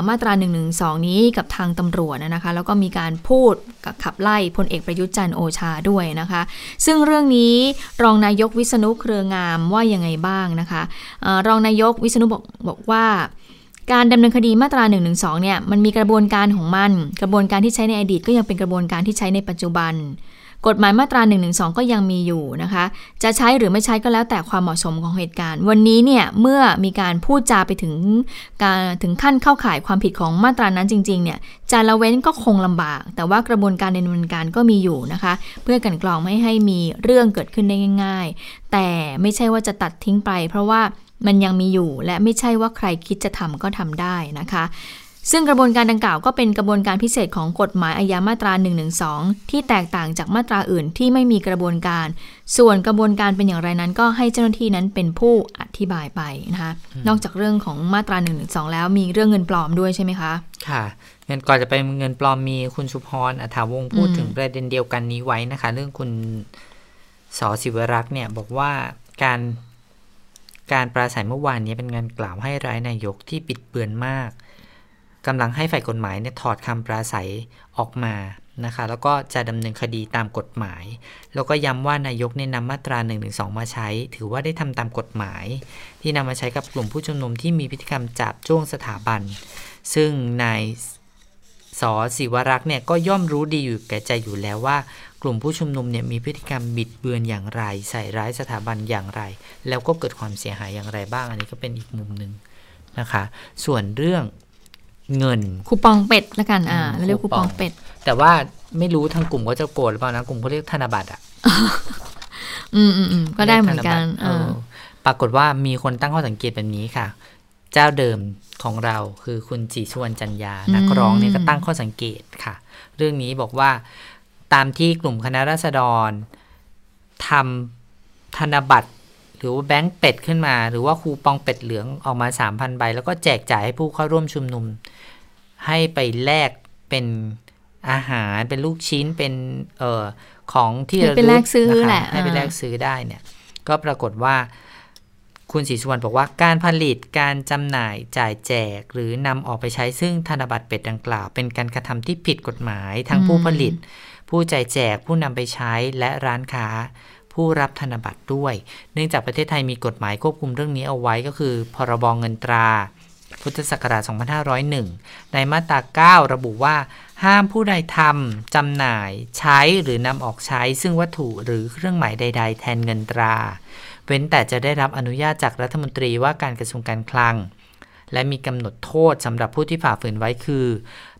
มาตรา112นี้กับทางตำรวจนะคะแล้วก็มีการพูดกับขับไล่พลเอกประยุทธ์จันทร์โอชาด้วยนะคะ ซึ่งเรื่องนี้รองนายกวิษณุเครืองามว่ายังไงบ้างนะคะอรองนายกวิษณุบอกบอกว่าการดำเนินคดีมาตรา1นึเนี่ยมันมีกระบวนการของมัน กระบวนการที่ใช้ในอดีตก็ยังเป็นกระบวนการที่ใช้ในปัจจุบัน กฎหมายมาตรา1นึก็ยังมีอยู่นะคะ จะใช้หรือไม่ใช้ก็แล้วแต่ความเหมาะสมของเหตุการณ์ วันนี้เนี่ยเมื่อมีการพูดจาไปถึงการถึงขั้นเข้าข่ายความผิดของมาตรานั้นจริงๆเนี่ยจะละเว้นก็คงลำบาก แต่ว่ากระบวนการในดำเนินการก็มีอยู่นะคะ เพื่อกันกรองไม่ให้มีเรื่องเกิดขึ้นได้ง่าย ๆ แต่ไม่ใช่ว่าจะตัดทิ้งไป เพราะว่ามันยังมีอยู่และไม่ใช่ว่าใครคิดจะทำก็ทำได้นะคะ ซึ่งกระบวนการดังกล่าวก็เป็นกระบวนการพิเศษของกฎหมายอาญามาตรา 112 ที่แตกต่างจากมาตราอื่นที่ไม่มีกระบวนการ ส่วนกระบวนการเป็นอย่างไรนั้น ก็ให้เจ้าหน้าที่นั้นเป็นผู้อธิบายไปนะคะนอกจากเรื่องของมาตรา 112 แล้วมีเรื่องเงินปลอมด้วยใช่ไหมคะ ค่ะเงินก่อนจะไปเงินปลอมมีคุณสุพรอัฐาวงศ์พูดอืมถึงประเด็นเดียวกันนี้ไว้นะคะ เรื่องคุณสอศิวรักษ์เนี่ยบอกว่าการการปราศัยเมื่อวานนี้เป็นงานกล่าวให้ร้ายนายกที่ปิดเบือนมาก กำลังให้ฝ่ายกฎหมายเนี่ยถอดคำปราศัยออกมานะคะแล้วก็จะดำเนินคดีตามกฎหมาย แล้วก็ย้ำว่านายกเนี่ยนำมาตรา1นึมาใช้ ถือว่าได้ทำตามกฎหมาย ที่นำมาใช้กับกลุ่มผู้ชุมนุมที่มีพฤติกรรมจับจ้วงสถาบัน ซึ่งนายสอศิวรักษ์เนี่ยก็ย่อมรู้ดีอยู่แก่ใจอยู่แล้วว่า กลุ่มผู้ชุมนุมเนี่ยมีพฤติกรรมบิดเบือนอย่างไร ใส่ร้ายสถาบันอย่างไร แล้วก็เกิดความเสียหายอย่างไรบ้าง อันนี้ก็เป็นอีกมุมหนึ่งนะคะ ส่วนเรื่อง เงิน คูปองเป็ดละกันอ่าแล้วเรียกคูปองเป็ด แต่ว่าไม่รู้ทางกลุ่มก็จะโกรธหรือเปล่านะกลุ่มเขาเรียกธนบัตรอะอืมอืมอืมก็ได้เหมือนกันเอเอออปรากฏว่ามีคนตั้งข้อสังเกตแบบนี้ค่ะ เจ้าเดิมของเราคือคุณจีสุวรรณจันยา นักร้องเนี่ยก็ตั้งข้อสังเกตค่ะ เรื่องนี้บอกว่าตามที่กลุ่มคณะราษฎรทำธนบัตรหรือว่าแบงก์เป็ดขึ้นมา หรือว่าคูปองเป็ดเหลืองออกมา 3,000 ใบ แล้วก็แจกจ่ายให้ผู้เข้าร่วมชุมนุม ให้ไปแลกเป็นอาหารเป็นลูกชิ้นเป็นเอ่อของที่ให้ระไปลึแลกกซื้อนะคะแหละให้ไปอ่าแลกซื้อได้เนี่ย ก็ปรากฏว่าคุณศรีสุวรรณบอกว่าการผลิตการจำหน่ายจ่ายแจก หรือนำออกไปใช้ซึ่งธนบัตรเป็ดดังกล่าว เป็นการกระทำที่ผิดกฎหมาย ทั้งผู้ผลิต ผู้จ่ายแจก ผู้นำไปใช้และร้านค้า ผู้รับธนบัตรด้วย เนื่องจากประเทศไทยมีกฎหมายควบคุมเรื่องนี้เอาไว้ก็คือ พรบเงินตรา พุทธศักราช 2501 ในมาตรา 9 ระบุว่า ห้ามผู้ใดทำจำหน่าย ใช้หรือนำออกใช้ ซึ่งวัตถุหรือเครื่องหมายใด ๆ แทนเงินตรา เว้นแต่จะได้รับอนุญาตจากรัฐมนตรีว่าการกระทรวงการคลัง และมีกำหนดโทษสำหรับผู้ที่ฝ่าฝืนไว้คือ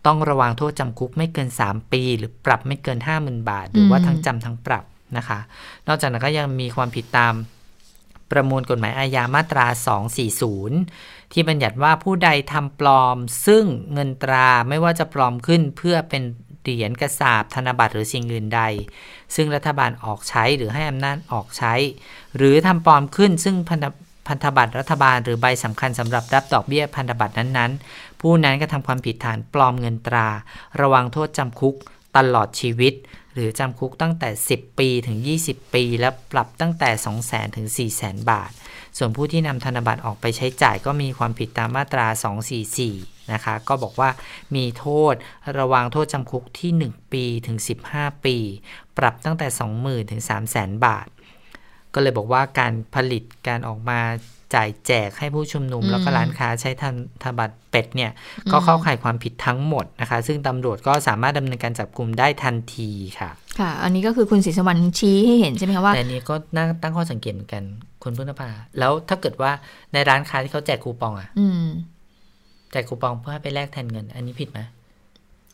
ต้องระวังโทษจำคุกไม่เกิน 3 ปี หรือปรับไม่เกิน 50,000 บาท หรือว่าทั้งจำทั้งปรับนะคะ นอกจากนั้นก็ยังมีความผิดตาม ประมวลกฎหมายอาญามาตรา 240 ที่บัญญัติว่าผู้ใดทำปลอม ซึ่งเงินตราไม่ว่าจะปลอมขึ้นเพื่อเป็นเหรียญกระสาบธนบัตรหรือสิ่งอื่นใด ซึ่งรัฐบาลออกใช้หรือให้อำนาจออกใช้ หรือทำปลอมขึ้นซึ่งพันธพันธบัตรรัฐบาลหรือใบสำคัญสำหรับรับดอกเบี้ยพันธบัตรนั้นๆ ผู้นั้นก็ทำความผิดฐานปลอมเงินตรา ระวังโทษจำคุกตลอดชีวิต หรือจำคุกตั้งแต่ 10 ปีถึง 20 ปี และปรับตั้งแต่ 200,000ถึง400,000 บาท ส่วนผู้ที่นำธนบัตรออกไปใช้จ่ายก็มีความผิดตามมาตรา 244 นะคะ ก็บอกว่ามีโทษระวังโทษจำคุกที่ 1 ปีถึง 15 ปี ปรับตั้งแต่ 20,000ถึง300,000 บาท ก็เลยบอกว่าการผลิตการออกมา จ่ายแจกให้ผู้ชุมนุมอืมแล้วก็ร้านค้าใช้ธนธนบัตรเป็ดเนี่ยก็เข้าข่ายความผิดทั้งหมดนะคะ ซึ่งตำรวจก็สามารถดำเนินการจับกลุ่มได้ทันทีค่ะ ค่ะ อันนี้ก็คือคุณศรีสวรรค์ชี้ให้เห็นใช่ไหมคะว่าแต่อันนี้ก็น่าตั้งข้อสังเกตเหมือนกันคุณพึ่งนภาแล้วถ้าเกิดว่าในร้านค้าที่เขาแจกคูปองอะอืมแจกคูปองเพื่อให้ไปแลกแทนเงิน อันนี้ผิดไหม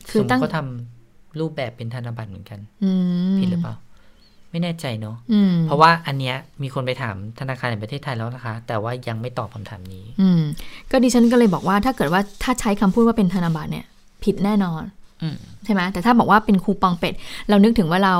คือสมมตั้งติเขาทำรูปแบบเป็นธนบัตรเหมือนกันอืมผิดหรือเปล่า ไม่แน่ใจเนาะอืมเพราะว่าอันเนี้ยมีคนไปถามธนาคารแห่งประเทศไทยแล้วนะคะ แต่ว่ายังไม่ตอบคำถามนี้ อืมก็ดิฉันก็เลยบอกว่าถ้าเกิดว่าถ้าใช้คำพูดว่าเป็นธนบัตรเนี่ย ผิดแน่นอนอืมใช่ไหมแต่ถ้าบอกว่าเป็นคูปองเป็ด เรานึกถึงว่าเรา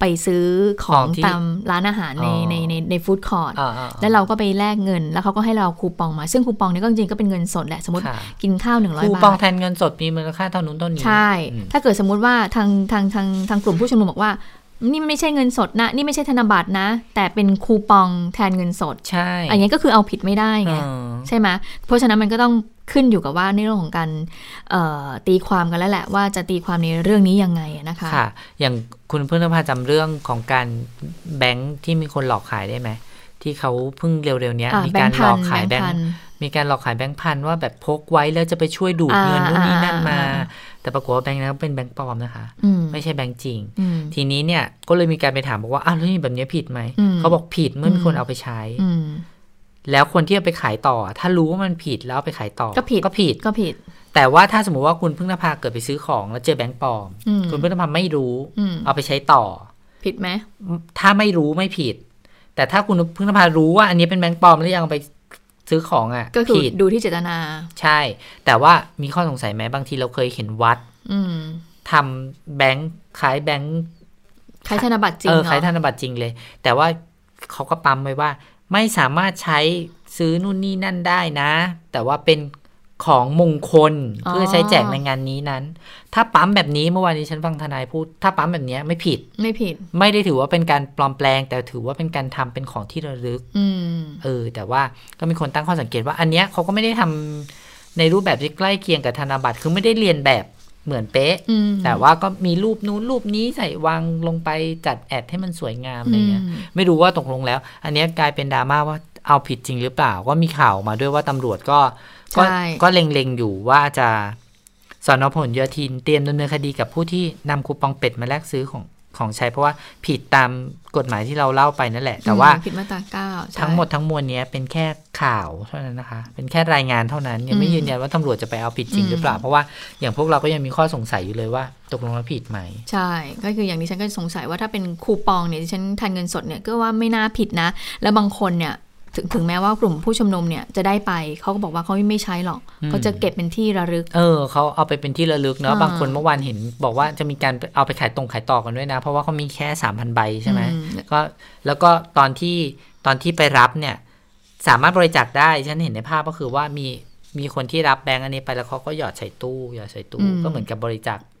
ไปซื้อของของที่ตามร้านอาหารในอ๋อในในในฟู้ดคอร์ทอ่าอ่าแล้วเราก็ไปแลกเงิน แล้วเขาก็ให้เราคูปองมา ซึ่งคูปองนี้ก็จริงๆก็เป็นเงินสดแหละ สมมติค่ะกินข้าวหนึ่งร้อยคูบาปองทแทนเงินสดมีมูลค่าเท่านู้นเท่านี้ ใช่อืมถ้าเกิดสมมุติว่าทางทางทางทางกลุ่มผู้ชุมนุมบอกว่า นี่ไม่ใช่เงินสดนะ นี่ไม่ใช่ธนบัตรนะ แต่เป็นคูปองแทนเงินสดใช่อันนี้ก็คือเอาผิดไม่ได้ไงเออใช่ไหมเพราะฉะนั้นมันก็ต้องขึ้นอยู่กับว่าในเรื่องของการเอ่อตีความกันแล้วแหละ ว่าจะตีความในเรื่องนี้ยังไงอะนะคะค่ะ อย่างคุณพึ่งนภาจำเรื่องของการแบงค์ที่มีคนหลอกขายได้ไหมที่เขาเพิ่งเร็วๆเนี้ยอะมีการหลอกขายแบแบงงค์พันค์มีการหลอกขายแบงค์พันว่าแบบพกไว้แล้วจะไปช่วยดูดเงินอ่านู่นนี่นั่นมาอ่าอ่า แต่ปรากฏว่าแบงค์นั้นเป็นแบงค์ปลอมนะคะอืมไม่ใช่แบงค์จริงอืมทีนี้เนี่ยก็เลยมีการไปถามบอกว่าอ้าวแล้วนี่แบบนี้ผิดไหมอืมเขาบอกผิดเมื่อมีคนอืมเอาไปใช้อืมแล้วคนที่เอาไปขายต่อ ถ้ารู้ว่ามันผิดแล้วเอาไปขายต่อ ก็ผิดก็ผิดก็ผิด แต่ว่าถ้าสมมติว่าคุณพึ่งนภาเกิดไปซื้อของ แล้วเจอแบงค์ปลอมอืมคุณพึ่งนภาไม่รู้อืมเอาไปใช้ต่อ ผิดไหมถ้าไม่รู้ไม่ผิด แต่ถ้าคุณพึ่งนภารู้ว่าอันนี้เป็นแบงค์ปลอมแล้วยังเอาไป ซื้อของอะก็คือผิดดูที่เจตนา ใช่ แต่ว่ามีข้อสงสัยไหมบางทีเราเคยเห็นวัด อืมทำแบงค์ขายแบงค์ใช้ธนบัตรจริงเออเหรอขายธนบัตรจริงเลย แต่ว่าเขาก็ปั๊มไว้ว่า ไม่สามารถใช้ซื้อนู่นนี่นั่นได้นะ แต่ว่าเป็น ของมงคลเพื่อใช้แจกในงานนี้นั้น ถ้าปั๊มแบบนี้เมื่อวานนี้ฉันฟังทนายพูด ถ้าปั๊มแบบเนี้ยไม่ผิด ไม่ผิด ไม่ได้ถือว่าเป็นการปลอมแปลง แต่ถือว่าเป็นการทำเป็นของที่ระลึกอืมเออ แต่ว่าก็มีคนตั้งข้อสังเกตว่า อันเนี้ยเขาก็ไม่ได้ทำในรูปแบบที่ใกล้เคียงกับธนบัตรคือไม่ได้เรียนแบบเหมือนเป๊ะอืมแต่ว่าก็มีรูปนู้นรูปนี้ใส่วางลงไปจัดแอดให้มันสวยงามอะไรเงี้ยอืมไม่รู้ว่าตกลงแล้ว อันเนี้ยกลายเป็นดราม่าว่าเอาผิดจริงหรือเปล่า ก็มีข่าวมาด้วยว่าตำรวจก็ ก็ใช่ก็เล็งๆอยู่ว่าจะสอนอผลโยธินเตรียมดำเนินคดีกับผู้ที่นำคูปองเป็ดมาแลกซื้อของของใช้เพราะว่าผิดตามกฎหมายที่เราเล่าไปนั่นแหละ แต่ว่าอืมผิดมาตราเก้าใช่ทั้งหมดทั้งมวลเนี้ยเป็นแค่ข่าวเท่านั้นนะคะ เป็นแค่รายงานเท่านั้นยังไม่อืมยืนยันว่าตำรวจจะไปเอาผิดจริงหรือเปล่า เพราะว่าอย่างพวกเราก็ยังมีข้อสงสัยอยู่เลยว่าตกลงแล้วผิดไหม ใช่ ก็คืออย่างนี้ฉันก็สงสัยว่าถ้าเป็นคูปองเนี่ยดิฉันทานเงินสดเนี่ยก็ว่าไม่น่าผิดนะ แล้วบางคนเนี่ย ถึงถึงแม้ว่ากลุ่มผู้ชุมนุมเนี่ยจะได้ไปเขาก็บอกว่าเขาไม่ใช้หรอกอืมเขาจะเก็บเป็นที่ระลึก เออเขาเอาไปเป็นที่ระลึกเนาะอ่าบางคนเมื่อวานเห็น บอกว่าจะมีการเอาไปขายตรงขายต่อกันด้วยนะ เพราะว่าเขามีแค่สามพันใบใช่ไหมอืมก็แล้วก็ตอนที่ตอนที่ไปรับเนี่ย สามารถบริจาคได้ฉันเห็นในภาพก็คือว่ามีมีคนที่รับแบงค์อันนี้ไปแล้วเขาก็หยอดใส่ตู้หยอดใส่ตู้อืมก็เหมือนกับบริจาคให้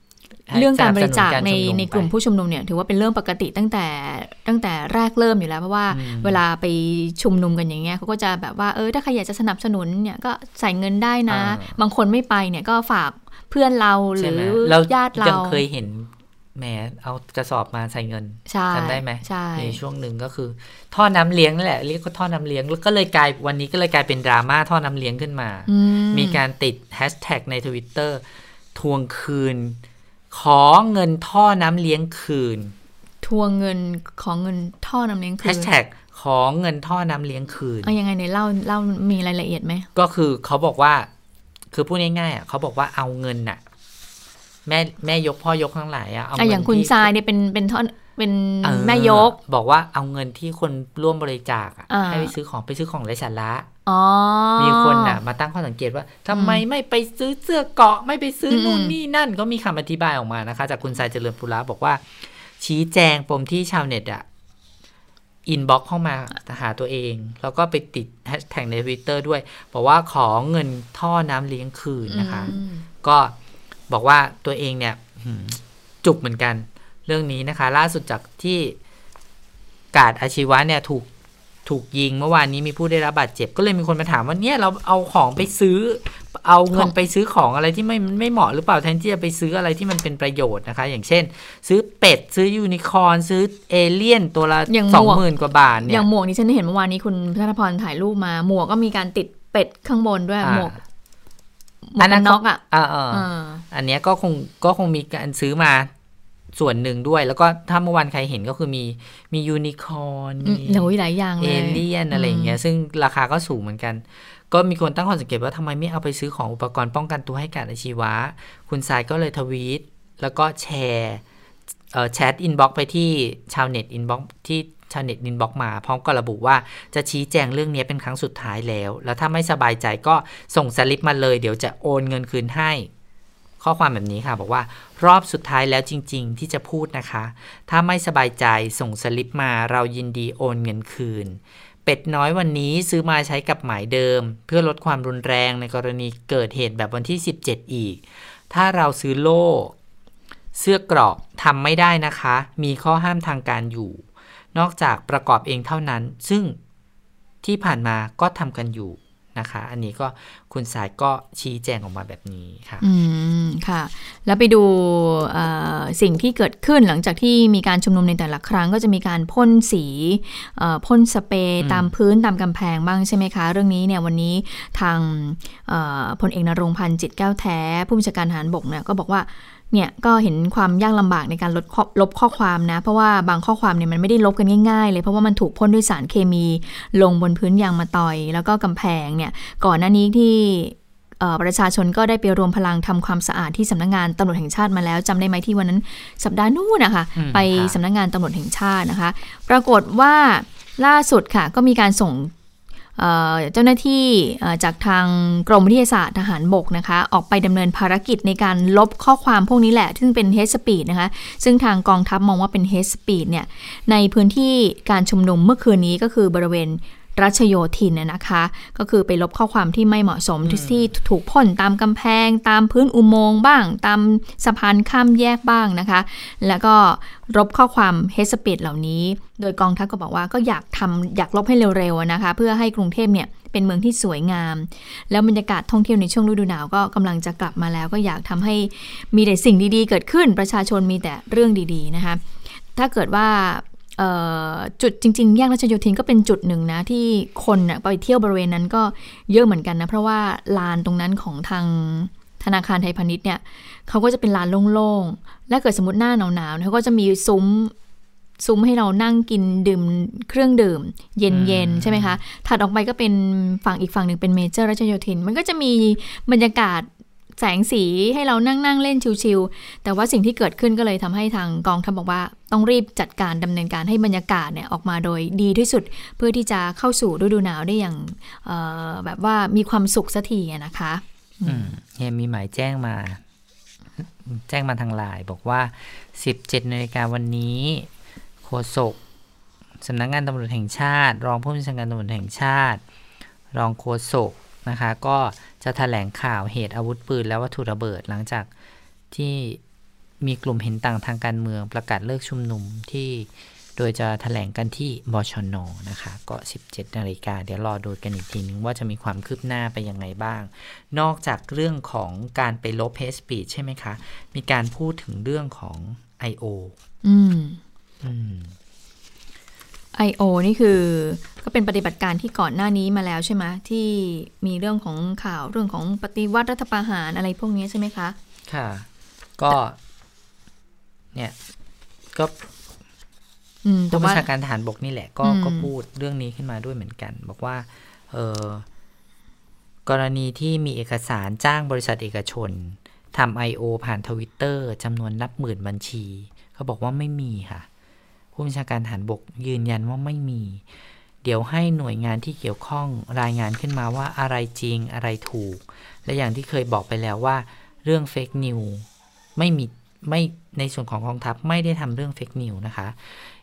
เรื่องการบริจาคสบสในชุมในกลุ่มไปผู้ชุมนุมเนี่ยถือว่าเป็นเรื่องปกติตั้งแต่ตั้งแต่แรกเริ่มอยู่แล้วเพราะว่าอืมเวลาไปชุมนุมกันอย่างเงี้ยเขาก็จะแบบว่าเออถ้าใครอยากจะสนับสนุนเนี่ยก็ใส่เงินได้นะ บางคนไม่ไปเนี่ยก็ฝากเพื่อนเราหใช่รืไหอมเราญาติเรายังเคยเห็นแหมเอากระสอบมาใส่เงินใช่จำได้ไหมใช่ในช่วงหนึ่งก็คือ ท่อน้ำเลี้ยงนั่นแหละเรียกว่าท่อน้ำเลี้ยงแล้วก็เลยกลายวันนี้ก็เลยกลายเป็นดราม่าท่อน้ำเลี้ยงขึ้นมาอืมีการติดแฮชแท็กในทวิตเตอร์ทวงคืน ขอเงินท่อน้ำเลี้ยงคืน ทวงเงินของเงินท่อน้ำเลี้ยงคืแฮนชแท็กขอเงินท่อน้ำเลี้ยงคืนเอายังไงในเล่าเล่ามีรายละเอียดไหม ก็คือเขาบอกว่า คือพูดง่ายๆอะเขาบอกว่าเอาเงินน่ะ แม่แม่ยกพ่อยกทั้งหลายอะเอาอะเงินอย่างคุณที่ทรายเนี่ยเป็นเป็นท่อนเป็นเออแม่ยก บอกว่าเอาเงินที่คนร่วมบริจาคอะอ่า ให้ไปซื้อของไปซื้อของไร้สาระอ๋อ มีคนน่ะมาตั้งข้อสังเกตว่าทำไมไม่ไปซื้อเสื้อเกราะไม่ไปซื้ออมนู่นนี่นั่นก็มีคำอธิบายออกมานะคะ จากคุณทรายเจริญปุระบอกว่า ชี้แจงปมที่ชาวเน็ตอะ inbox เข้ามาหาตัวเอง แล้วก็ไปติดแฮชแท็กในทวิตเตอร์ด้วย บอกว่าขอเงินท่อน้ำเลี้ยงคืนนะคะอืมก็บอกว่าตัวเองเนี่ยหืมจุกเหมือนกัน เรื่องนี้นะคะ ล่าสุดจากที่กาดอาชีวะเนี่ยถูก ถูกยิงเมื่อวานนี้มีผู้ได้รับบาดเจ็บ ก็เลยมีคนมาถามว่าเนี่ยเราเอาของไปซื้อ เอาเงิขนองไปซื้อของอะไรที่ไม่ไม่เหมาะหรือเปล่าแทนที่จะไปซื้ออะไรที่มันเป็นประโยชน์นะคะ อย่างเช่น ซื้อเป็ดซื้อยูนิคอร์นซื้อเอเลี่ยนตัวละอย่างสองหมวกหมื่นกว่าบาทอเนี่ยย่างหมวกนี่ฉันเห็นเมื่อวานนี้คุณพัฒพรถ่ายรูปมาหมวกก็มีการติดเป็ดข้างบนด้วยอ่าหมวกหมวกกันน็อกอะอ่าอ่าอ่าอันเนี้ยก็คงก็คงมีการซื้อมา ส่วนหนึ่งด้วย แล้วก็ถ้าเมื่อวานใครเห็นก็คือมีมียูนิคอร์นอืมีมโอ้ยหลายอย่างเลเอยเลี่ยนอะไรอย่างเงี้ยซึ่งราคาก็สูงเหมือนกัน ก็มีคนตั้งข้อสังเกตว่าทำไมไม่เอาไปซื้อของอุปกรณ์ป้องกันตัวให้กับอาชีวะ คุณทรายก็เลยทวีตแล้วก็แชร์เอ่อแชท inbox ไปที่ชาวเน็ต inbox ที่ชาวเน็ต inbox มา พร้อมกับระบุว่าจะชี้แจงเรื่องนี้เป็นครั้งสุดท้ายแล้ว แล้วถ้าไม่สบายใจก็ส่งสลิปมาเลย เดี๋ยวจะโอนเงินคืนให้ ข้อความแบบนี้ค่ะ บอกว่า รอบสุดท้ายแล้วจริง ๆ ที่จะพูดนะคะ ถ้าไม่สบายใจส่งสลิปมาเรายินดีโอนเงินคืน เป็ดน้อยวันนี้ซื้อมาใช้กับหมายเดิม เพื่อลดความรุนแรงในกรณีเกิดเหตุแบบวันที่ 17 อีก ถ้าเราซื้อโล่เสื้อกราะทำไม่ได้นะคะ มีข้อห้ามทางการอยู่ นอกจากประกอบเองเท่านั้น ซึ่งที่ผ่านมาก็ทำกันอยู่ นะคะ อันนี้ก็คุณสายก็ชี้แจงออกมาแบบนี้ค่ะ อืม ค่ะ แล้วไปดูเอ่อสิ่งที่เกิดขึ้นหลังจากที่มีการชุมนุมในแต่ละครั้ง ก็จะมีการพ่นสีเอ่อพ่นสเปรย์อืมตามพื้นตามกำแพงบ้างใช่ไหมคะ เรื่องนี้เนี่ยวันนี้ทางเอ่อพลเอกนรงค์พันธ์จิตแก้วแท้ ผู้บัญชาการทหารบกเนี่ยก็บอกว่า เนี่ยก็เห็นความยากลำบากในการลดข้อลบข้อความนะ เพราะว่าบางข้อความเนี่ยมันไม่ได้ลบกันง่ายๆ เลยเพราะว่ามันถูกพ่นด้วยสารเคมี ลงบนพื้นยางมาตอย แล้วก็กำแพงเนี่ยก่อนหน้านี้ที่เอ่อประชาชนก็ได้ไปรวมพลังทำความสะอาดที่สำนักงานตำรวจแห่งชาติมาแล้วจำได้ไหมที่วันนั้นสัปดาห์นู้นนะคะอืมไปค่ะสำนักงานตำรวจแห่งชาตินะคะ ปรากฏว่าล่าสุดค่ะ ก็มีการส่ง เจ้าหน้าที่จากทางกรมวิทยาศาสตร์ทหารบกนะคะ ออกไปดำเนินภารกิจในการลบข้อความพวกนี้แหละ ซึ่งเป็น hate speech นะคะ ซึ่งทางกองทัพมองว่าเป็น hate speech เนี่ย ในพื้นที่การชุมนุมเมื่อคืนนี้ก็คือบริเวณ รัชโยธินน่ะนะคะ ก็คือไปลบข้อความที่ไม่เหมาะสมที่ที่ถูกพ่นตามกำแพง ตามพื้นอุโมงค์บ้าง ตามสะพานข้ามแยกบ้างนะคะ แล้วก็ลบข้อความเฮสปีดเหล่านี้ โดยกองทัพก็บอกว่าก็อยากทำอยากลบให้เร็วๆนะคะ เพื่อให้กรุงเทพเนี่ยเป็นเมืองที่สวยงาม แล้วบรรยากาศท่องเที่ยวในช่วงฤดูหนาวก็กำลังจะกลับมาแล้ว ก็อยากทำให้มีแต่สิ่งดีๆ เกิดขึ้นประชาชนมีแต่เรื่องดีๆนะคะถ้าเกิดว่าเอ่อ จุดจริงๆ แยกรัชโยธินก็เป็นจุดหนึ่งนะ ที่คนนะไปเที่ยวบริเวณนั้นก็เยอะเหมือนกันนะ เพราะว่าลานตรงนั้นของทางธนาคารไทยพาณิชย์เนี่ยเขาก็จะเป็นลานโล่งๆ และเกิดสมมติหน้าหนาวๆเขาก็จะมีซุ้มซุ้มให้เรานั่งกินดื่มเครื่องดื่ม เย็นๆ ใช่ไหมคะ ถัดออกไปก็เป็นฝั่งอีกฝั่งหนึ่งเป็นเมเจอร์รัชโยธิน มันก็จะมีบรรยากาศ แสงสีให้เรานั่งนั่งเล่นชิวๆแต่ว่าสิ่งที่เกิดขึ้นก็เลยทำให้ทางกองทัพบอกว่าต้องรีบจัดการดำเนินการให้บรรยากาศเนี่ยออกมาโดยดีที่สุด เพื่อที่จะเข้าสู่ฤดูหนาวได้อย่างแบบว่ามีความสุขสักทีนะคะอืมเนี่ยมีหมายแจ้งมา แจ้งมาทางไลน์บอกว่า 17นาฬิกาวันนี้โฆษกสำนักงานตำรวจแห่งชาติ รองผู้บัญชาการตำรวจแห่งชาติ รองโฆษก นะคะ ก็จะแถลงข่าวเหตุอาวุธปืนและวัตถุระเบิดหลังจากที่มีกลุ่มเห็นต่างทางการเมืองประกาศเลิกชุมนุมที่โดยจะแถลงกันที่บชนนะคะ ก็ 17 นาฬิกาเดี๋ยวรอดูกันอีกทีนึงว่าจะมีความคืบหน้าไปยังไงบ้าง นอกจากเรื่องของการไปลบ hate speech ใช่ไหมคะ มีการพูดถึงเรื่องของ I.O. อืม อืม I.O. นี่คือก็เป็นปฏิบัติการที่ก่อนหน้านี้มาแล้วใช่ไหมที่มีเรื่องของข่าวเรื่องของปฏิวัติรัฐประหารอะไรพวกนี้ใช่ไหมคะ ค่ะ ก็เนี่ยก็อืมแต่ผู้บัญว่าชาการทหารบกนี่แหละ ก็อืมก็พูดเรื่องนี้ขึ้นมาด้วยเหมือนกัน บอกว่า เออกรณีที่มีเอกสารจ้างบริษัทเอกชนทำ I.O. ผ่านทวิตเตอร์จำนวนนับหมื่นบัญชี เขาบอกว่าไม่มีค่ะ ผู้บัญชาการทหารบกยืนยันว่าไม่มี เดี๋ยวให้หน่วยงานที่เกี่ยวข้องรายงานขึ้นมาว่าอะไรจริงอะไรถูก และอย่างที่เคยบอกไปแล้วว่า เรื่องเฟกนิวไม่มีไม่ในส่วนของกองทัพไม่ได้ทำเรื่องเฟกนิวนะคะ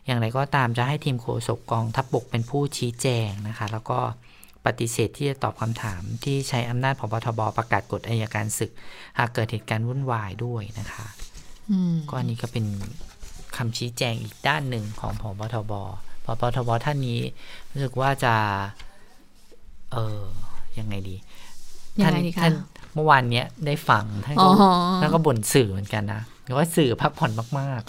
อย่างไรก็ตามจะให้ทีมโฆษกกองทัพบบกเป็นผู้ชี้แจงนะคะ แล้วก็ปฏิเสธที่จะตอบคำถามที่ใช้อำนาจพบทบประกาศกฎอายการศึก หากเกิดเหตุการณ์วุ่นวายด้วยนะคะอืมก็อันนี้ก็เป็น คำชี้แจงอีกด้านหนึ่งของพบทบพบทบท่านนี้รู้สึกว่าจะ เออยังไงดียังท่านไงดีคะท่านเมื่อวานเนี้ยได้ฟังท่านอ๋ก็อท่านก็บ่นสื่อเหมือนกันนะ ว่าสื่อพักผ่อนมาก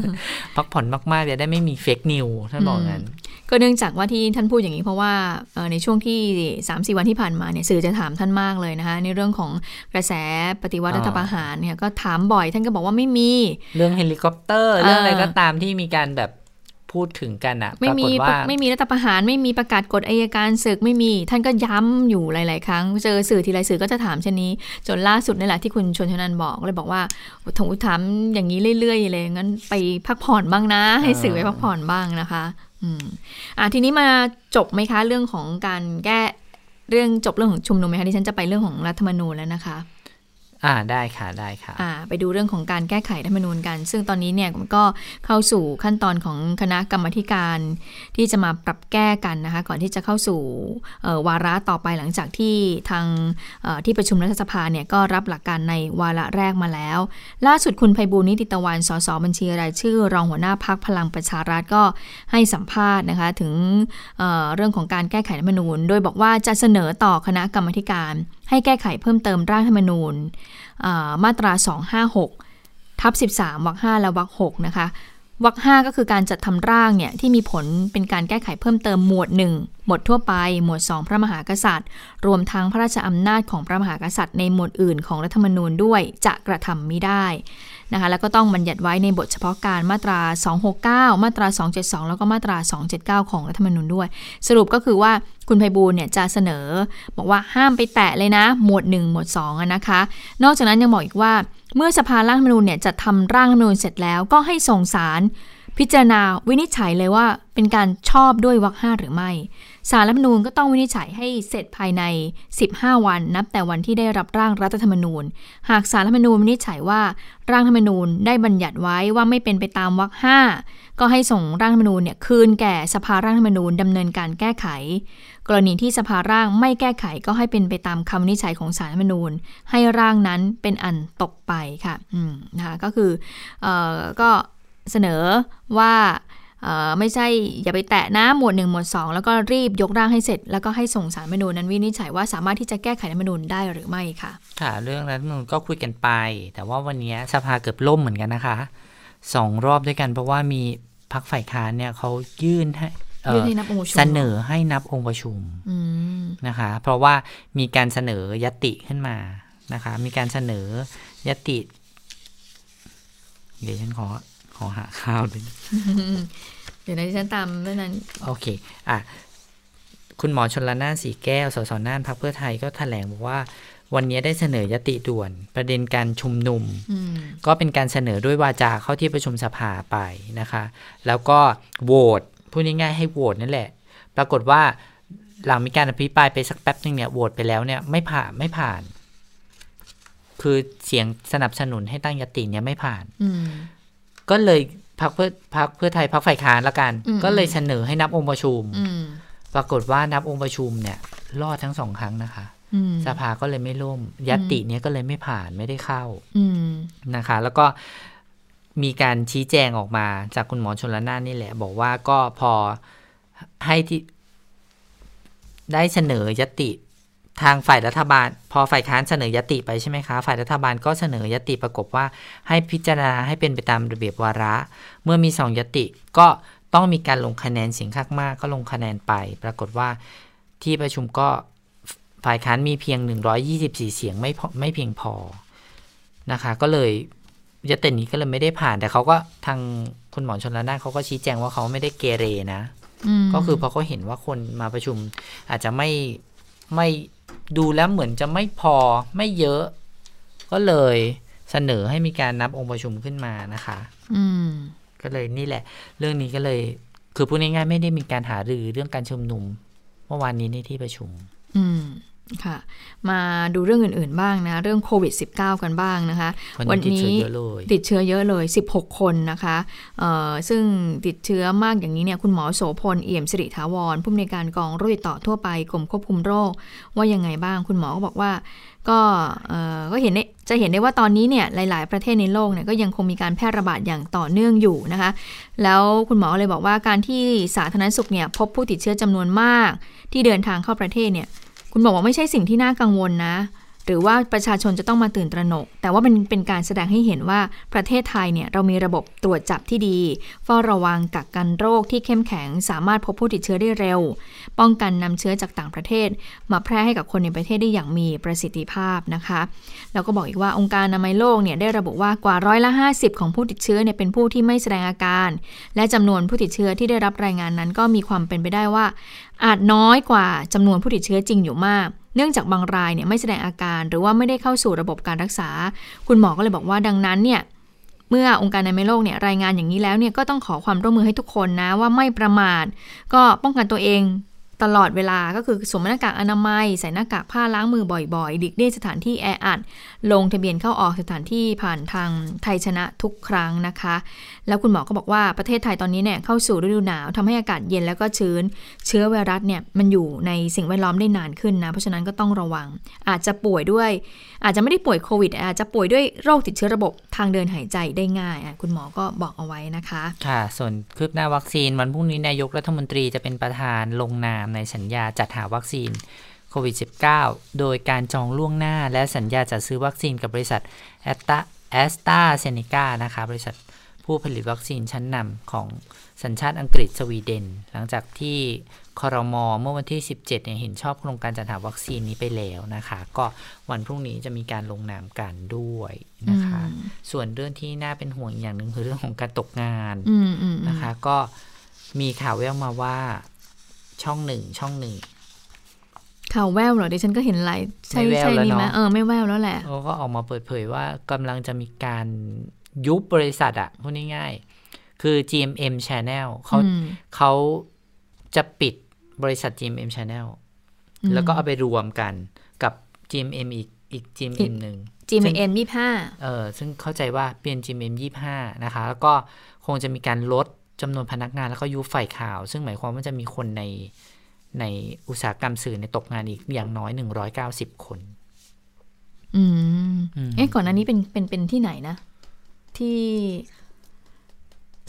ๆ พักผ่อนมากๆจะได้ไม่มี fake news ท่านบอกงั้น ก็เนื่องจากว่าที่ท่านพูดอย่างนี้เพราะว่าเอ่อในช่วงที่3าสี่วันที่ผ่านมาเนี่ยสื่อจะถามท่านมากเลยนะคะ ในเรื่องของกระแสปฏิวัติอ่ารัฐประหารเนี่ยก็ถามบ่อยท่านก็บอกว่าไม่มี เรื่องเฮลิคอปเตอร์ เรื่องอะไรอ่าก็ตามที่มีการแบบ พูดถึงกันอะไม่ปรากมีฏว่าไม่มีรัฐประหารไม่มีประกาศกฎอายการศึกไม่มี ท่านก็ย้ำอยู่หลาย ๆ ครั้ง เจอสื่อทีไรสื่อก็จะถามเช่นนี้ จนล่าสุดนี่แหละที่คุณชนชนันบอกเลยบอกว่าถงถามอย่างนี้เรื่อย ๆ เลยงั้นไปพักผ่อนบ้างนะ ให้สื่อไปพักผ่อนบ้างนะคะอืมอะทีนี้มาจบไหมคะเรื่องของการแก้เรื่องจบเรื่องของชุมนุมไหมคะที่ฉันจะไปเรื่องของรัฐธรรมนูญแล้วนะคะ อ่าได้ค่ะได้ค่ะอ่าไปดูเรื่องของการแก้ไขรัฐธรรมนูญกัน ซึ่งตอนนี้เนี่ยมันก็เข้าสู่ขั้นตอนของคณะกรรมธิการที่จะมาปรับแก้กันนะคะก่อนที่จะเข้าสู่วาระต่อไปหลังจากที่ทางที่ประชุมรัฐสภาเนี่ยก็รับหลักการในวาระแรกมาแล้ว ล่าสุดคุณไพบูลนิติตะวันสสบัญชีรายชื่อ รองหัวหน้าพักพลังประชารัฐก็ให้สัมภาษณ์นะคะถึงเเรื่องของการแก้ไขรัฐธรรมนูญ โดยบอกว่าจะเสนอต่อคณะกรรมธิการให้แก้ไขเพิ่มเติมร่างรัฐธรรมนูญมาตรา 256 ทับ 13วรรค5และวรรค6นะคะวรรค5ก็คือการจัดทำร่างเนี่ยที่มีผลเป็นการแก้ไขเพิ่มเติมหมวด 1 หมวดทั่วไป หมวด 2 พระมหากษัตริย์ รวมทั้งพระราชอำนาจของพระมหากษัตริย์ในหมวดอื่นของรัฐธรรมนูญด้วยจะกระทำไม่ได้ นะคะแล้วก็ต้องบัญญัติไว้ในบทเฉพาะการมาตรา 269 มาตรา 272 แล้วก็มาตรา 279 ของรัฐธรรมนูญด้วย สรุปก็คือว่าคุณไพบูลเนี่ยจะเสนอ บอกว่าห้ามไปแตะเลยนะ หมวด 1 หมวด2อะนะคะ นอกจากนั้นยังบอกอีกว่าเมื่อสภาร่างรัฐธรรมนูญเนี่ยจะทำร่างรัฐธรรมนูญเสร็จแล้วก็ให้ส่งสารพิจารณาวินิจฉัยเลยว่าเป็นการชอบด้วยวรรคห้าหรือไม่ สารรัฐมนูญก็ต้องวินิจฉัยให้เสร็จภายใน 15 วันนับแต่วันที่ได้รับร่างรัฐธรรมนูญ หากสารรัฐธรรมนูญวินิจฉัยว่าร่างธรรมนูญได้บัญญัติไว้ว่าไม่เป็นไปตามวรรคห้าก็ให้ส่งร่างธรรมนูญเนี่ยคืนแก่สภาร่างธรรมนูญดำเนินการแก้ไข กรณีที่สภาร่างไม่แก้ไขก็ให้เป็นไปตามคำวินิจฉัยของสารรัฐธรรมนูญ ให้ร่างนั้นเป็นอันตกไปค่ะอืมนะคะก็คือเอ่อก็เสนอว่า ไม่ใช่อย่าไปแตะนะหมวด 1 หมวด 2 แล้วก็รีบยกร่างให้เสร็จ แล้วก็ให้ส่งสารรัฐธรรมนูญนั้นวินิจฉัยว่าสามารถที่จะแก้ไขรัฐธรรมนูญได้หรือไม่ค่ะ ค่ะเรื่องรัฐธรรมนูญก็คุยกันไป แต่ว่าวันนี้สภาเกือบล่มเหมือนกันนะคะสองรอบด้วยกันเพราะว่ามีพักฝ่ายค้านเนี่ยเขายื่นให้เอ่อยื่นให้นับองค์ประชุมเสนอให้นับองค์ประชุมอืมนะคะ เพราะว่ามีการเสนอยติขึ้นมานะคะ มีการเสนอยติ เดี๋ยวฉันขอข อหาข้าวด้วยเดี๋ยวนะที่ฉันตามเรื่องนั้น โอเค อะ คุณหมอชนละนานสีแก้ว สสน่านพักเพื่อไทยก็แถลงบอกว่า วันนี้ได้เสนอยติด่วน ประเด็นการชุมนุมอืมก็เป็นการเสนอด้วยวาจาเข้าที่ประชุมสภาไปนะคะ แล้วก็โหวตพูดง่ายๆให้โหวตนั่นแหละ ปรากฏว่าหลังมีการอภิปรายไปสักแป๊บหนึงเนี่ยโหวตไปแล้วเนี่ยไม่ผ่านไม่ผ่าน คือเสียงสนับสนุนให้ตั้งยติเนี่ยไม่ผ่านอืม ก็เลยพักเพื่อพักเพื่อไทยพักฝ่ายค้านละกันอืมก็เลยเสนอให้นับองค์ประชุมอืมปรากฏว่านับองค์ประชุมเนี่ย รอดทั้งสองครั้งนะคะอืมสภาก็เลยไม่ล่ม ยัตติเนี้ยก็เลยไม่ผ่านไม่ได้เข้าอืมนะคะ แล้วก็มีการชี้แจงออกมาจากคุณหมอชนละนานนี่แหละ บอกว่าก็พอให้ที่ได้เสนอยติ ทางฝ่ายรัฐบาล พอฝ่ายค้านเสนอยติไปใช่ไหมคะ ฝ่ายรัฐบาลก็เสนอยติประกบว่า ให้พิจารณาให้เป็นไปตามระเบียบวาระ เมื่อมีสองยติก็ต้องมีการลงคะแนนเสียงข้างมากก็ลงคะแนนไป ปรากฏว่าที่ประชุมก็ฝ่ายค้านมีเพียง 124 เสียงไม่พอไม่เพียงพอนะคะ ก็เลยยตินี้ก็เลยไม่ได้ผ่าน แต่เขาก็ทางคุณหมอชนละนานเขาก็ชี้แจงว่าเขาไม่ได้เกเรนะมก็คือพอเขาเห็นว่าคนมาประชุมอาจจะไม่ไม่ ดูแล้วเหมือนจะไม่พอไม่เยอะ ก็เลยเสนอให้มีการนับองค์ประชุมขึ้นมานะคะ อืม ก็เลยนี่แหละ เรื่องนี้ก็เลย คือพูดง่ายๆไม่ได้มีการหารือเรื่องการชุมนุมเมื่อวานนี้ในที่ประชุม อืม ค่ะ มาดูเรื่องอื่นๆบ้างนะ เรื่องโควิด -19 กันบ้างนะคะ วันนี้ติดเชื้อเยอะเลยติดเชื้อเยอะเลย16 คนนะคะเอ่อซึ่งติดเชื้อมากอย่างนี้เนี่ยคุณหมอโสพลเอี่ยมสิริถาวรผู้อำนวยการกองโรคติดต่อทั่วไปกรมควบคุมโรค ว่ายังไงบ้าง คุณหมอก็บอกว่า ก็เอ่อก็เห็นได้จะเห็นได้ว่าตอนนี้เนี่ยหลาย ๆ ประเทศในโลกเนี่ยก็ยังคงมีการแพร่ระบาดอย่างต่อเนื่องอยู่นะคะ แล้วคุณหมอเลยบอกว่าการที่สาธารณสุขเนี่ยพบผู้ติดเชื้อจำนวนมาก ที่เดินทางเข้าประเทศเนี่ย คุณบอกว่าไม่ใช่สิ่งที่น่ากังวลนะ หรือว่าประชาชนจะต้องมาตื่นตระหนก แต่ว่าเป็นเป็นการแสดงให้เห็นว่าประเทศไทยเนี่ยเรามีระบบตรวจจับที่ดีเฝ้าระวังกักกันโรคที่เข้มแข็ง สามารถพบผู้ติดเชื้อได้เร็ว ป้องกันนำเชื้อจากต่างประเทศ มาแพร่ให้กับคนในประเทศได้อย่างมีประสิทธิภาพนะคะแล้วก็บอกอีกว่าองค์การอนามัยโลกเนี่ยได้ระบุว่ากว่าร้อยละ 50 ของผู้ติดเชื้อเนี่ยเป็นผู้ที่ไม่แสดงอาการ และจำนวนผู้ติดเชื้อที่ได้รับรายงานนั้น ก็มีความเป็นไปได้ว่า อาจน้อยกว่าจำนวนผู้ติดเชื้อจริงอยู่มาก เนื่องจากบางรายเนี่ยไม่แสดงอาการหรือว่าไม่ได้เข้าสู่ระบบการรักษา คุณหมอก็เลยบอกว่าดังนั้นเนี่ยเมื่อองค์การอนามัยโลกเนี่ยรายงานอย่างนี้แล้วเนี่ยก็ต้องขอความร่วมมือให้ทุกคนนะว่าไม่ประมาท ก็ป้องกันตัวเอง ตลอดเวลาก็คือสวมหน้ากากอนามัย ใส่หน้ากากผ้าล้างมือบ่อยๆดิกเลี่ยงสถานที่แออัด ลงทะเบียนเข้าออกสถานที่ผ่านทางไทยชนะทุกครั้งนะคะ แล้วคุณหมอก็บอกว่าประเทศไทยตอนนี้เนี่ยเข้าสู่ฤดูหนาวทำให้อากาศเย็นแล้วก็ชื้น เชื้อไวรัสเนี่ยมันอยู่ในสิ่งแวดล้อมได้นานขึ้นนะ เพราะฉะนั้นก็ต้องระวังอาจจะป่วยด้วย อาจจะไม่ได้ป่วยโควิดอาจจะป่วยด้วยโรคติดเชื้อระบบทางเดินหายใจได้ง่ายคุณหมอก็บอกเอาไว้นะคะ ค่ะ ส่วนคืบหน้าวัคซีนวันพรุ่งนี้นายกรัฐมนตรีจะเป็นประธานลงนามในสัญญาจัดหาวัคซีนโควิด -19 โดยการจองล่วงหน้าและสัญญาจัดซื้อวัคซีนกับบริษัทแอสตร้าแอสตร้าเซเนกานะคะบริษัทผู้ผลิตวัคซีนชั้นนำของสัญชาติอังกฤษสวีเดน หลังจากที่ คอรมอเมื่อวันที่ 17เนี่ยเห็นชอบโครงการจัดหาวัคซีนนี้ไปแล้วนะคะ ก็วันพรุ่งนี้จะมีการลงนามกันด้วยนะคะอืมส่วนเรื่องที่น่าเป็นห่วงอีกอย่างหนึ่งคือเรื่องของการตกงานอืมอืมอืมนะคะ ก็มีข่าวแววมาว่าช่องหนึ่งช่องหนึ่งข่าวแววเหรอดิฉันก็เห็นหลายใช่ไม่แววใช่แล้วนี่ไหมเนอะเออไม่แววแล้วแหละเขาก็ออกมาเปิดเผยว่ากำลังจะมีการยุบบริษัทอะพูดง่ายๆคือ GMM Channel เขาอืมเขา จะปิดบริษัท GMM Channel อืมแล้วก็เอาไปรวมกันกับ GMM อีกอีก GMM หนึ่ง GMM ยี่ห้าเออซึ่งเข้าใจว่าเป็น GMM 25นะคะ แล้วก็คงจะมีการลดจำนวนพนักงานแล้วก็ยุบฝ่ายข่าว ซึ่งหมายความว่าจะมีคนในในอุตสาหกรรมสื่อในยตกงานอีกอย่างน้อย190คนอืมอืม เอ๊ะก่อนหน้านี้เป็นเป็นเป็นที่ไหนนะ ที่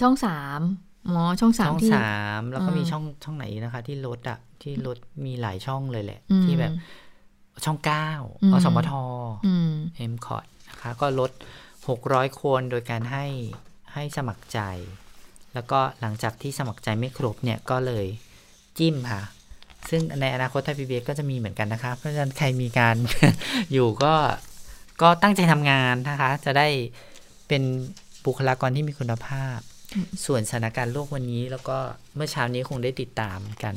ช่องสาม อ๋อช่องสามช่องที่สามแล้วก็เออมีช่องช่องไหนนะคะ ที่ลดอะที่ลดมีหลายช่องเลยแหละอืมที่แบบช่องเก้าอืมอสมทอืมเอ็มคอร์ดนะคะ ก็ลด600คนโดยการให้ให้สมัครใจ แล้วก็หลังจากที่สมัครใจไม่ครบเนี่ยก็เลยจิ้มค่ะ ซึ่งในอนาคตไทยพีบีก็จะมีเหมือนกันนะคะ เพราะฉะนั้นใครมีการอยู่ก็ก็ตั้งใจทำงานนะคะ จะได้เป็นบุคลากรที่มีคุณภาพ ส่วนสถานการณ์โลกวันนี้แล้วก็เมื่อเช้านี้คงได้ติดตามกัน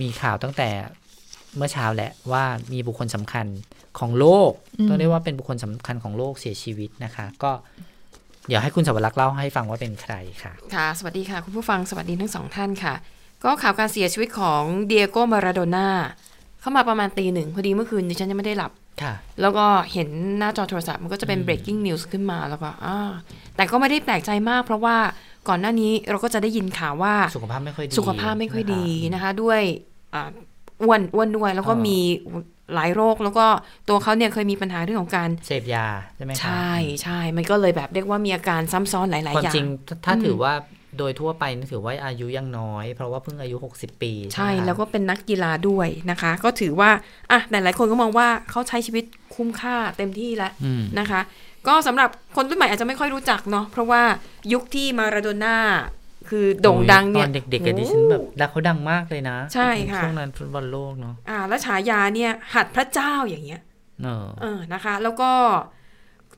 มีข่าวตั้งแต่เมื่อเช้าแหละว่ามีบุคคลสำคัญของโลกอืมต้องเรียกว่าเป็นบุคคลสำคัญของโลกเสียชีวิตนะคะ ก็เดี๋ยวให้คุณสวรักษ์เล่าให้ฟังว่าเป็นใครค่ะ ค่ะ สวัสดีค่ะ คุณผู้ฟังสวัสดีทั้งสองท่านค่ะ ก็ข่าวการเสียชีวิตของเดียโกมาราโดน่าเข้ามาประมาณตีหนึ่งพอดีเมื่อคืนดิฉันยังไม่ได้หลับค่ะ แล้วก็เห็นหน้าจอโทรศัพท์มันก็จะเป็น breaking news ขึ้นมาแล้วก็อ่าแต่ก็ไม่ได้แปลกใจมาก เพราะว่าก่อนหน้านี้เราก็จะได้ยินข่าวว่าสุขภาพไม่ค่อยดีสุขภาพไม่ค่อยดีนะคะนะคะด้วยอ่าอ้วนอ้วนด้วยแล้วก็อ่ามีมีหลายโรคแล้วก็ตัวเขาเนี่ยเคยมีปัญหาเรื่องของการเสพยาใช่ไหมคะใช่ใช่มันก็เลยแบบเรียกว่ามีอาการซ้ำซ้อนหลายความๆอย่างจริงถ้าถ้าอืมถือว่า โดยทั่วไปนี่ถือว่าอายุยังน้อย เพราะว่าเพิ่งอายุ 60 ปี ใช่ไหมคะแล้วก็เป็นนักกีฬาด้วยนะคะ ก็ถือว่าอะแต่หลายคนก็มองว่าเขาใช้ชีวิตคุ้มค่าเต็มที่แล้วอืมนะคะ ก็สำหรับคนรุ่นใหม่อาจจะไม่ค่อยรู้จักเนาะเพราะว่ายุคที่มาราโดน่าคือโด่งดังเนี่ยตอนเด็กๆอะดิฉันแบบดังเขาดังมากเลยนะ ใช่ค่ะช่วงนั้นฟุตบอลโลกเนาะอ่า แล้วฉายาเนี่ย หัดพระเจ้าอย่างเงี้ยเออเออนะคะ แล้วก็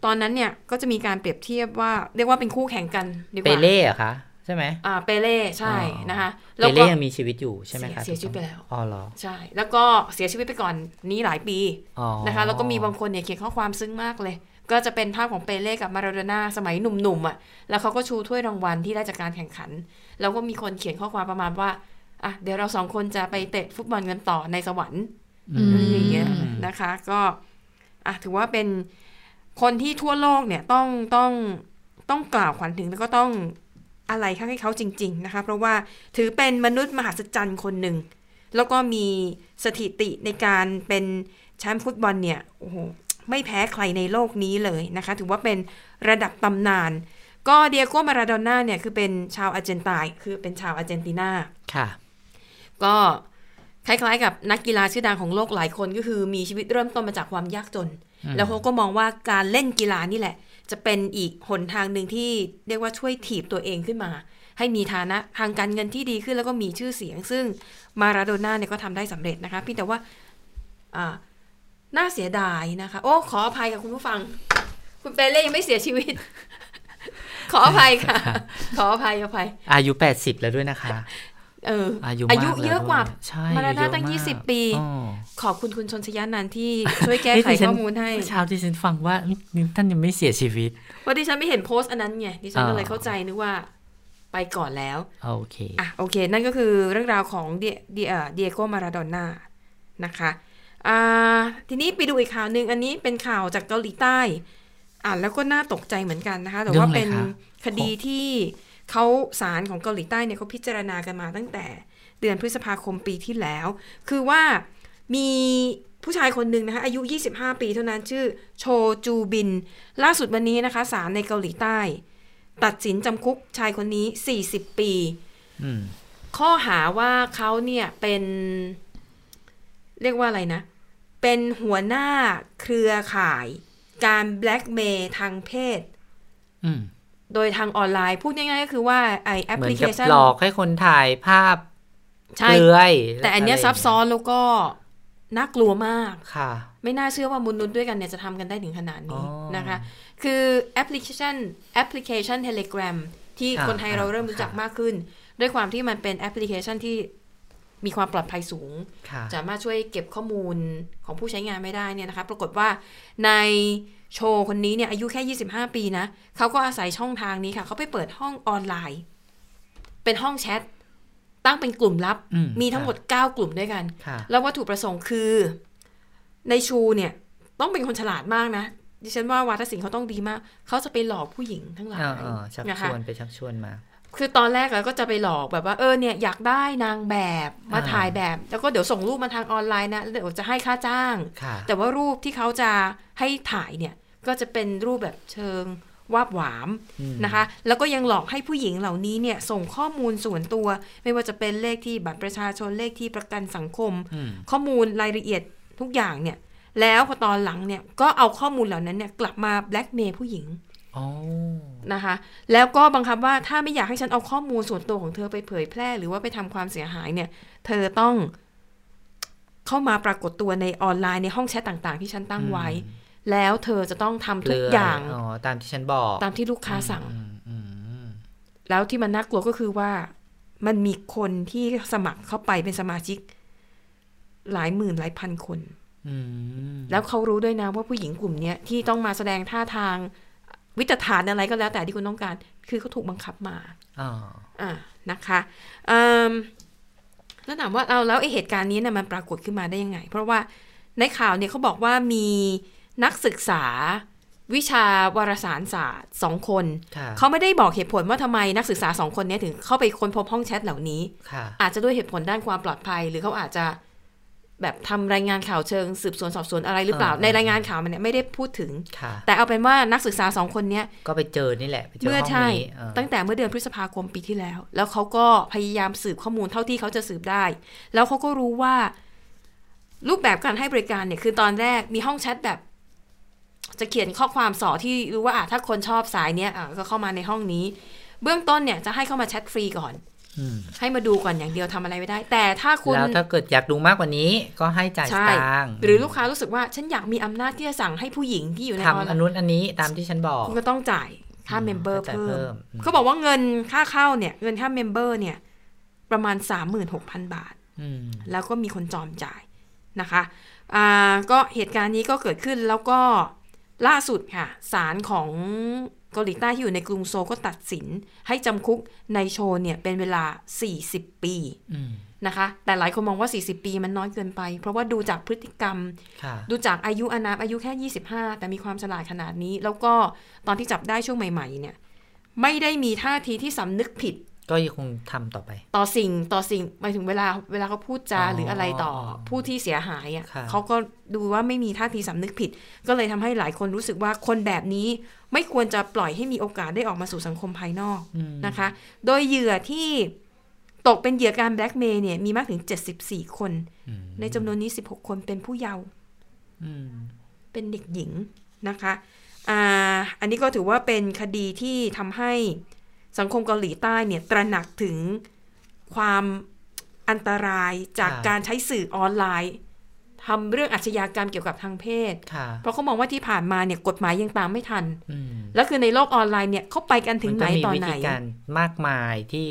ตอนนั้นเนี่ยก็จะมีการเปรียบเทียบว่า เรียกว่าเป็นคู่แข่งกันดีกเปว่าเล่เหรอะคะ ใช่ไหมอ่าเปเล่ใช่อ๋อนะคะเปแล้วก็เล่ยังมีชีวิตอยู่ใช่ไหมคะเสียเสียชีวิตไปแล้วอ๋อเหรอใช่ แล้วก็เสียชีวิตไปก่อนนี้หลายปีอ๋อนะคะแล้วก็มีบางคนเนี่ยเขียนข้อความซึ้งมากเลย ก็จะเป็นภาพของเปเล่กับมาราโดน่าสมัยหนุ่มๆอะแล้วเขาก็ชูถ้วยรางวัลที่ได้จากการแข่งขัน แล้วก็มีคนเขียนข้อความประมาณว่าอะเดี๋ยวเราสองคนจะไปเตะฟุตบอลกันต่อในสวรรค์อืมอะไรอย่างเงี้ยนะคะ ก็อะถือว่าเป็นคนที่ทั่วโลกเนี่ยต้องต้องต้องกล่าวขวัญถึงแล้วก็ต้อง อะไรให้เขาจริง ๆนะคะ เพราะว่าถือเป็นมนุษย์มหัศจรรย์คนหนึ่ง แล้วก็มีสถิติในการเป็นแชมป์ฟุตบอลเนี่ยโอ้โหไม่แพ้ใครในโลกนี้เลยนะคะ ถือว่าเป็นระดับตำนาน ก็เดียโกมาราโดน่าเนี่ยคือเป็นชาวอาร์เจนไตน์คือเป็นชาวอาร์เจนตินาค่ะ ก็คล้ายๆกับนักกีฬาชื่อดังของโลกหลายคนก็คือมีชีวิตเริ่มต้นมาจากความยากจนอืมแล้วเขาก็มองว่าการเล่นกีฬานี่แหละ จะเป็นอีกหนทางหนึ่งที่เรียกว่าช่วยถีบตัวเองขึ้นมา ให้มีฐานะทางการเงินที่ดีขึ้นแล้วก็มีชื่อเสียง ซึ่งมาราโดน่าเนี่ยก็ทำได้สำเร็จนะคะเพี่แต่ว่าอ่าน่าเสียดายนะคะ โอ้ขออภัยกับคุณผู้ฟัง คุณเปเล่ยังไม่เสียชีวิต ขออภัยค่ะ ขออภัยอภัย อายุ80แล้วด้วยนะคะ เอออายุอายุมากแล้วเยอะกว่าใช่มาราเยดาอะตั้งมากยี่สิบปีอ๋อขอบคุณคุณชนชยานันท์ที่ช่วยแก้ไขเะดิฉันข้อมูลให้เมื่อเช้าที่ฉันฟังว่านี่ท่านยังไม่เสียชีวิตว่าดิฉันไม่เห็นโพสต์อันนั้นไงดิฉันก็เลยอ่าเข้าใจนึกว่าไปก่อนแล้ว โอเคอะโอเค นั่นก็คือเรื่องราวของเดียเดียเดียโกมาราโดน่านะคะอ่าทีนี้ไปดูอีกข่าวหนึ่งอันนี้เป็นข่าวจากเกาหลีใต้ อ่านแล้วก็น่าตกใจเหมือนกันนะคะ แต่ว่าเรื่องอะไรเป็นคะคดีที่ เขาศาลของเกาหลีใต้เนี่ยเขาพิจารณากันมาตั้งแต่เดือนพฤษภาคมปีที่แล้ว คือว่ามีผู้ชายคนหนึ่งนะคะอายุ 25 ปีเท่านั้นชื่อโชจูบิน ล่าสุดวันนี้นะคะศาลในเกาหลีใต้ ตัดสินจำคุกชายคนนี้ 40 ปีอืมข้อหาว่าเขาเนี่ยเป็น เรียกว่าอะไรนะ เป็นหัวหน้าเครือข่าย การแบล็กเมลทางเพศอืม โดยทางออนไลน์พูดง่ายๆก็คือว่าไอ้เหมือนกับแอปเหพลิเคชันหลอกให้คนถ่ายภาพใช่เปลือยแต่อันเนี้ยอะไรซับซ้อนแล้วก็น่ากลัวมากค่ะ ไม่น่าเชื่อว่ามนุษย์ด้วยกันเนี่ยจะทำกันได้ถึงขนาดนี้อ๋อนะคะ คือแอปพลิเคชันแอปพลิเคชัน Telegram ที่อ่าคนไทยเราเริ่มรู้จักค่ะมากขึ้น ด้วยความที่มันเป็นแอปพลิเคชันที่ มีความปลอดภัยสูงค่ะสามารถช่วยเก็บข้อมูลของผู้ใช้งานไม่ได้เนี่ยนะคะ ปรากฏว่าในโชว์คนนี้เนี่ยอายุแค่ 25 ปีนะเขาก็อาศัยช่องทางนี้ค่ะ เขาไปเปิดห้องออนไลน์ เป็นห้องแชท ตั้งเป็นกลุ่มลับอืมมีทั้งหมด 9 กลุ่มด้วยกันค่ะแล้ววัตถุประสงค์คือ ในชูเนี่ย ต้องเป็นคนฉลาดมากนะดิฉันว่าวาทศิลป์เขาต้องดีมาก เขาจะไปหลอกผู้หญิงทั้งหลายเออเออชักนะชคะวนไปชักชวนมา คือตอนแรกเราก็จะไปหลอกแบบว่าเออเนี่ยอยากได้นางแบบมาอ่าถ่ายแบบ แล้วก็เดี๋ยวส่งรูปมาทางออนไลน์นะแล้วเดี๋ยวจะให้ค่าจ้างค่ะแต่ว่ารูปที่เขาจะให้ถ่ายเนี่ยก็จะเป็นรูปแบบเชิงวาบหวามอืมนะคะ แล้วก็ยังหลอกให้ผู้หญิงเหล่านี้เนี่ยส่งข้อมูลส่วนตัว ไม่ว่าจะเป็นเลขที่บัตรประชาชนเลขที่ประกันสังคมอืมข้อมูลรายละเอียดทุกอย่างเนี่ย แล้วพอตอนหลังเนี่ยก็เอาข้อมูลเหล่านั้นเนี่ยกลับมาแบล็กเมย์ผู้หญิงอ๋อ นะคะ แล้วก็บังคับว่าถ้าไม่อยากให้ฉันเอาข้อมูลส่วนตัวของเธอไปเผยแพร่ หรือว่าไปทำความเสียหายเนี่ย เธอต้องเข้ามาปรากฏตัวในออนไลน์ในห้องแชทต่างๆ ที่ฉันตั้งไว้ แล้วเธอจะต้องทำทุกเปลือย่างอ๋อตามที่ฉันบอก ตามที่ลูกค้าสั่งอืมอืมแล้วที่มันน่ากลัวก็คือว่ามันมีคนที่สมัครเข้าไปเป็นสมาชิก หลายหมื่นหลายพันคนอืมแล้วเขารู้ด้วยนะว่าผู้หญิงกลุ่มเนี้ยที่ต้องมาแสดงท่าทาง วิตฐานอะไรก็แล้วแต่ที่คุณต้องการ คือเขาถูกบังคับมาอ๋ออ่านะคะอืมแล้วถามว่าเอาแล้วไอเหตุการณ์นี้เนี่ยมันปรากฏขึ้นมาได้ยังไง เพราะว่าในข่าวเนี่ยเขาบอกว่ามีนักศึกษาวิชาวารสารศาสตร์สองคนค่ะเขาไม่ได้บอกเหตุผลว่าทำไมนักศึกษาสองคนเนี้ถึงเข้าไปค้นพบห้องแชทเหล่านี้ค่ะอาจจะด้วยเหตุผลด้านความปลอดภัย หรือเขาอาจจะ แบบทำรายงานข่าวเชิงสืบสวนสอบสวนอะไรหรือเปล่าอ่าในรายงานข่าวมันเนี่ยไม่ได้พูดถึงค่ะแต่เอาเป็นว่านักศึกษาสองคนเนี้ยก็ไปเจอนี่แหละไปเจอเมื่อห้องใช่นี้เออตั้งแต่เมื่อเดือนพฤษภาคมปีที่แล้ว แล้วเขาก็พยายามสืบข้อมูลเท่าที่เขาจะสืบได้ แล้วเขาก็รู้ว่า รูปแบบการให้บริการเนี่ยคือตอนแรกมีห้องแชทแบบ จะเขียนข้อความสอที่รู้ว่าอะถ้าคนชอบสายเนี้ยอะก็เข้ามาในห้องนี้ เบื้องต้นเนี่ยจะให้เข้ามาแชทฟรีก่อนอืม ให้มาดูก่อนอย่างเดียวทำอะไรไม่ได้ แต่ถ้าคุณแล้วถ้าเกิดอยากดูมากกว่านี้ ก็ให้จ่ายสตางค์ใช่หรือลูกค้ารู้สึกว่าฉันอยากมีอำนาจที่จะสั่งให้ผู้หญิงที่อยู่ในออนทำอันนู้นอันนี้ตามที่ฉันบอกคุณก็ต้องจ่ายค่า member จ่ายเพิ่เพิ่มอืมเขาบอกว่าเงินค่าเข้าเนี่ย เงินค่า member เนี่ย ประมาณ36,000บาทอืมแล้วก็มีคนยอมจ่ายนะคะอ่าก็เหตุการณ์นี้ก็เกิดขึ้นแล้วก็ล่าสุดค่ะศาลของ เกาหลีใต้ที่อยู่ในกรุงโซลก็ตัดสิน ให้จำคุกนายโชเนี่ยเป็นเวลา 40 ปีอืมนะคะ แต่หลายคนมองว่า 40 ปีมันน้อยเกินไป เพราะว่าดูจากพฤติกรรมค่ะดูจากอายุอานามอายุแค่ 25 แต่มีความฉลาดขนาดนี้ แล้วก็ตอนที่จับได้ช่วงใหม่ ๆ เนี่ย ไม่ได้มีท่าทีที่สำนึกผิด ก็ยังคงทำต่อไป ต่อสิ่งต่อสิ่งหมายถึงเวลาเวลาเขาพูดจาอ๋อหรืออะไรต่อผู้ที่เสียหายอะค่ะเขาก็ดูว่าไม่มีท่าทีสำนึกผิด ก็เลยทำให้หลายคนรู้สึกว่าคนแบบนี้ ไม่ควรจะปล่อยให้มีโอกาสได้ออกมาสู่สังคมภายนอกอืมนะคะ โดยเหยื่อที่ตกเป็นเหยื่อการแบล็กเมย์เนี่ยมีมากถึง 74 คน ในจำนวนนี้ 16 คนเป็นผู้เยาว์อืมเป็นเด็กหญิงนะคะอ่าอันนี้ก็ถือว่าเป็นคดีที่ทำให้สังคมเกาหลีใต้เนี่ยตระหนักถึงความอันตรายจากค่ะการใช้สื่อออนไลน์ ทำเรื่องอาชญากรรมเกี่ยวกับทางเพศค่ะเพราะเขามองว่าที่ผ่านมาเนี่ยกฎหมายยังตามไม่ทันอืมแล้วคือในโลกออนไลน์เนี่ยเขาไปกันถึงไหนมัก็มีตอนวิไหนธีการมากมายที่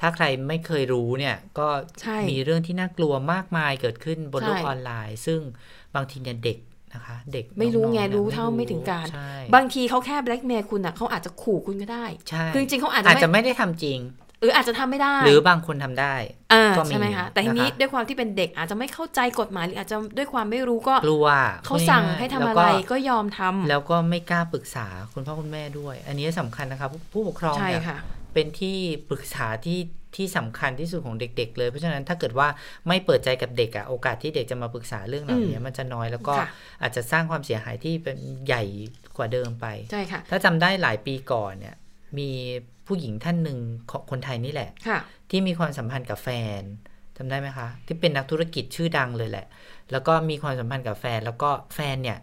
ถ้าใครไม่เคยรู้เนี่ยก็ใช่มีเรื่องที่น่ากลัวมากมายเกิดขึ้นบนใช่โลกออนไลน์ ซึ่งบางทีเนี่ยเด็กนะคะ เด็กไม่รู้น้อๆไงนี่ยรู้เท่าไม่ถึงการใช่บางทีเขาแค่แบล็กเมย์คุณอะเขาอาจจะขู่คุณก็ได้ใช่คือจริงๆเขาอาจจะอาจจะไม่ไม่ได้ทำจริง หรืออาจจะทำไม่ได้ หรือบางคนทำได้อ่าก็มีใช่ไหมคะแต่ทีนี้นะคะด้วยความที่เป็นเด็กอาจจะไม่เข้าใจกฎหมายหรืออาจจะด้วยความไม่รู้ก็กลัวเขาสั่งพูดง่ยๆให้ทำแล้วอะไรก็ยอมทำแล้วก็ไม่กล้าปรึกษาคุณพ่อคุณแม่ด้วย อันนี้สำคัญนะคะผู้ผู้ปกครองใช่เนี่ยค่ะเป็นที่ปรึกษาที่ที่สำคัญที่สุดของเด็ก ๆ เลย เพราะฉะนั้นถ้าเกิดว่าไม่เปิดใจกับเด็กอะโอกาสที่เด็กจะมาปรึกษาเรื่องเหล่านี้อืมมันจะน้อยแล้วก็ค่ะอาจจะสร้างความเสียหายที่เป็นใหญ่กว่าเดิมไปใช่ค่ะถ้าจำได้หลายปีก่อนเนี่ยมี ผู้หญิงท่านหนึ่งของคนไทยนี่แหละค่ะที่มีความสัมพันธ์กับแฟนจำได้ไหมคะ ที่เป็นนักธุรกิจชื่อดังเลยแหละ แล้วก็มีความสัมพันธ์กับแฟน แล้วก็แฟนเนี่ย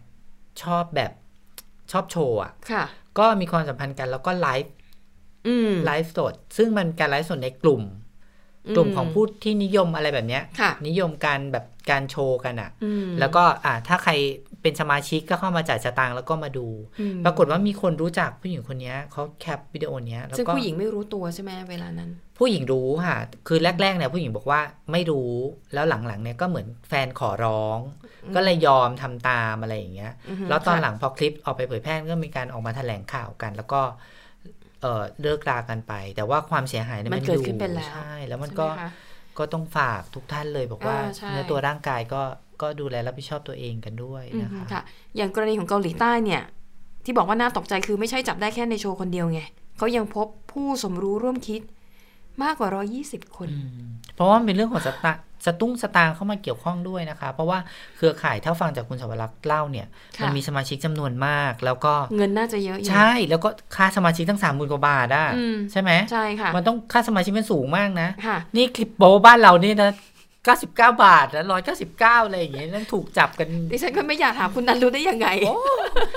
ชอบแบบชอบโชว์อะค่ะก็มีความสัมพันธ์กันแล้วก็ไลฟ์อืมไลฟ์สด ซึ่งมันการไลฟ์สดในกลุ่มอืมกลุ่มของผู้ที่นิยมอะไรแบบเนี้ยค่ะนิยมการแบบการโชว์กันอะอืมแล้วก็อ่าถ้าใคร เป็นสมาชิกก็เข้ามาจ่ายสตางค์แล้วก็มาดูอืมปรากฏว่ามีคนรู้จักผู้หญิงคนเนี้ยเขาแคปวิดีโอเนี้ยแล้วซึ่งก็ผู้หญิงไม่รู้ตัวใช่ไหมเวลานั้น ผู้หญิงรู้ค่ะ คือแรกๆเนี่ยผู้หญิงบอกว่าไม่รู้แล้วหลังๆเนี่ยก็เหมือนแฟนขอร้องอืมก็เลยยอมทำตามอะไรอย่างเงี้ยอือฮึแล้วตอนค่ะหลังพอคลิปออกไปเผยแพร่ก็มีการออกมาแถลงข่าวกัน แล้วก็เออเลิกรากันไป แต่ว่าความเสียหายเนี่ยมันมันเกิดอยู่ขึ้นไปแล้วใช่แล้วมันใช่ไหก็คะก็ต้องฝากทุกท่านเลยบอกว่าอ่าใช่เนื้อตัวร่างกายก็ ก็ดูแลรับผิดชอบตัวเองกันด้วยอืมนะคะค่ะ อย่างกรณีของเกาหลีใต้เนี่ย ที่บอกว่าน่าตกใจคือไม่ใช่จับได้แค่ในโชว์คนเดียวไงเขายังพบผู้สมรู้ร่วมคิดมากกว่า 120 คน เพราะว่ามันเป็นเรื่องของสตาสตุ้งสตางค์เข้ามาเกี่ยวข้องด้วยนะคะ เพราะว่าเครือข่ายถ้าฟังจากคุณสวรักษ์เล่าเนี่ยค่ะมันมีสมาชิกจำนวนมาก แล้วก็เงินน่าจะเยอะอยู่ใช่ แล้วก็ค่าสมาชิกตั้งสามหมื่นกว่าบาทอะอืมใช่ไหมใช่ค่ะมันต้องค่าสมาชิกมันสูงมากนะค่ะนี่คลิปโปบ้านเรานี่นะ 99 บาทนะ199 อะไรอย่างเงี้ยนั่นถูกจับกันดิฉันก็ไม่อยากถามคุณนันรู้ได้ยังไง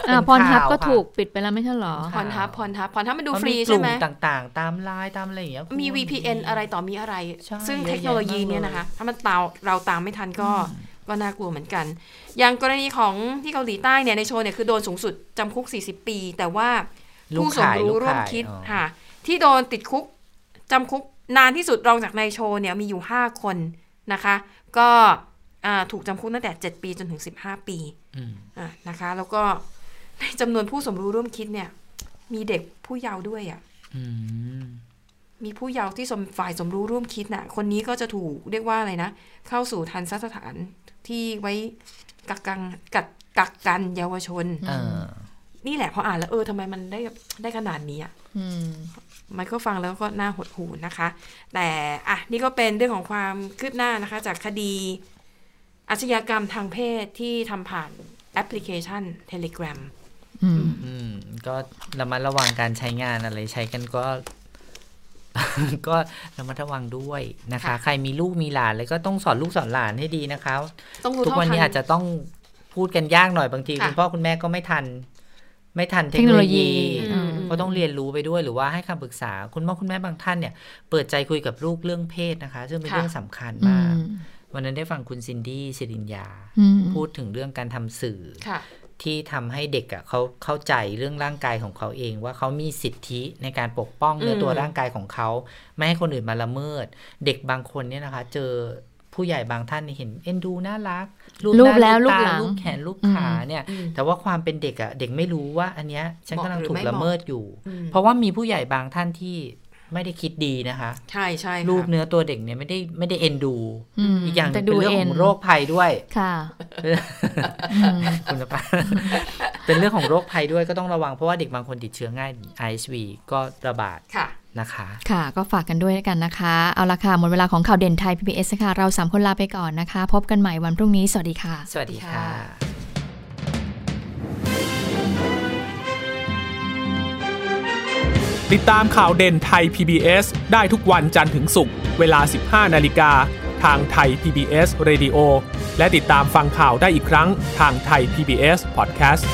อ่าเป็นพรทับข่าวก็ค่ะถูกปิดไปแล้วไม่ใช่เหรอพรทับพรทับพรทับมันดูมันฟรีกใช่ลุ่ไหมต่างๆ ตามไลน์ตามอะไรอย่างเงี้ยมีคุณ VPN อะไรต่อมีอะไรใช่ซึ่งเยอะเทคโนโลยีเนี่ยนะคะ ถ้ามันตามเราตามไม่ทันก็ก็น่ากลัวเหมือนกัน อย่างกรณีของที่เกาหลีใต้เนี่ยในโชว์เนี่ยคือโดนสูงสุดจำคุก 40 ปี แต่ว่าลูกผู้สมขายรู้ลูกร่วมขายคิดอ๋อค่ะที่โดนติดคุกจำคุกนานที่สุดรองจากในโชว์เนี่ยมีอยู่ 5 คน นะคะ ก็อ่าถูกจำคุกตั้งแต่ 7 ปีจนถึง 15 ปีอืมอะนะคะ แล้วก็ในจำนวนผู้สมรู้ร่วมคิดเนี่ย มีเด็กผู้เยาว์ด้วยอะอืมมีผู้เยาว์ที่สมฝ่ายสมรู้ร่วมคิดน่ะ คนนี้ก็จะถูกเรียกว่าอะไรนะ เข้าสู่ทันสถานที่ไว้กักกังกักกักกันเยาวชนเออนี่แหละพออ่านแล้วเออทำไมมันได้ได้ขนาดนี้อะอื มมันก็ฟังแล้วก็น่าหดหูนะคะ แต่อะนี่ก็เป็นเรื่องของความคืบหน้านะคะ จากคดีอาชญากรรมทางเพศที่ทำผ่านแอปพลิเคชัน Telegram อืมอืมก็ระมัดระวังการใช้งานอะไรใช้กันก็ ก็ระมัดระวังด้วยนะคะค่ะใครมีลูกมีหลานเลยก็ต้องสอนลูกสอนหลานให้ดีนะคะต้องรู้ทุกวันนี้เท่าทันอาจจะต้องพูดกันยากหน่อยบางทีค่ะคุณพ่อคุณแม่ก็ไม่ทัน ไม่ทันเทคโนโลยีเทคโนโลยีอืม ก็ต้องเรียนรู้ไปด้วยหรือว่าให้คำปรึกษา คุณพ่อคุณแม่บางท่านเนี่ย เปิดใจคุยกับลูกเรื่องเพศนะคะ ซึ่งเป็นค่ะเรื่องสำคัญอืมากมวันนั้นได้ฟังคุณซินดี้สิรินยาอืมพูดถึงเรื่องการทำสื่อค่ะที่ทำให้เด็กอะเขาเข้าใจเรื่องร่างกายของเขาเอง ว่าเขามีสิทธิในการปกป้องเนื้ออมตัวร่างกายของเขา ไม่ให้คนอื่นมาละเมิด เด็กบางคนเนี่ยนะคะ เจอ ผู้ใหญ่บางท่านเห็นเอ็นดูน่ารักรูปหน้าแล้วตารูปหลังรูปแขนรูปอืมขาเนี่ยอืมแต่ว่าความเป็นเด็กอะเด็กไม่รู้ว่าอันเนี้ยฉันกำลังถูกละเมิดอยู่อืมเพราะว่ามีผู้ใหญ่บางท่านที่ไม่ได้คิดดีนะคะ ใช่ใช่ค่ะรูปเนื้อตัวเด็กเนี่ยไม่ได้ไม่ได้เอ็นดูอืมอีกอย่างหนึ่งแต่เป็นเรื่องดูขเอ็อนงโรคภัยด้วยค่ะมคุณภาพเป็นเรื่องของโรคภัยด้วยก็ต้องระวังเพราะว่าเด็กบางคนติดเชื้อง่าย ISV ก็ระบาดค่ะ นะคะ ค่ะ ก็ฝากกันด้วยแล้วกันนะคะ เอาละค่ะ หมดเวลาของข่าวเด่นไทย PBS ค่ะ เราสามคนลาไปก่อนนะคะ พบกันใหม่วันพรุ่งนี้ สวัสดีค่ะ สวัสดีค่ะ ติดตามข่าวเด่นไทย PBS ได้ทุกวันจันทร์ถึงศุกร์ เวลา 15 นาฬิกา ทางไทย PBS Radio และติดตามฟังข่าวได้อีกครั้งทางไทย PBS Podcast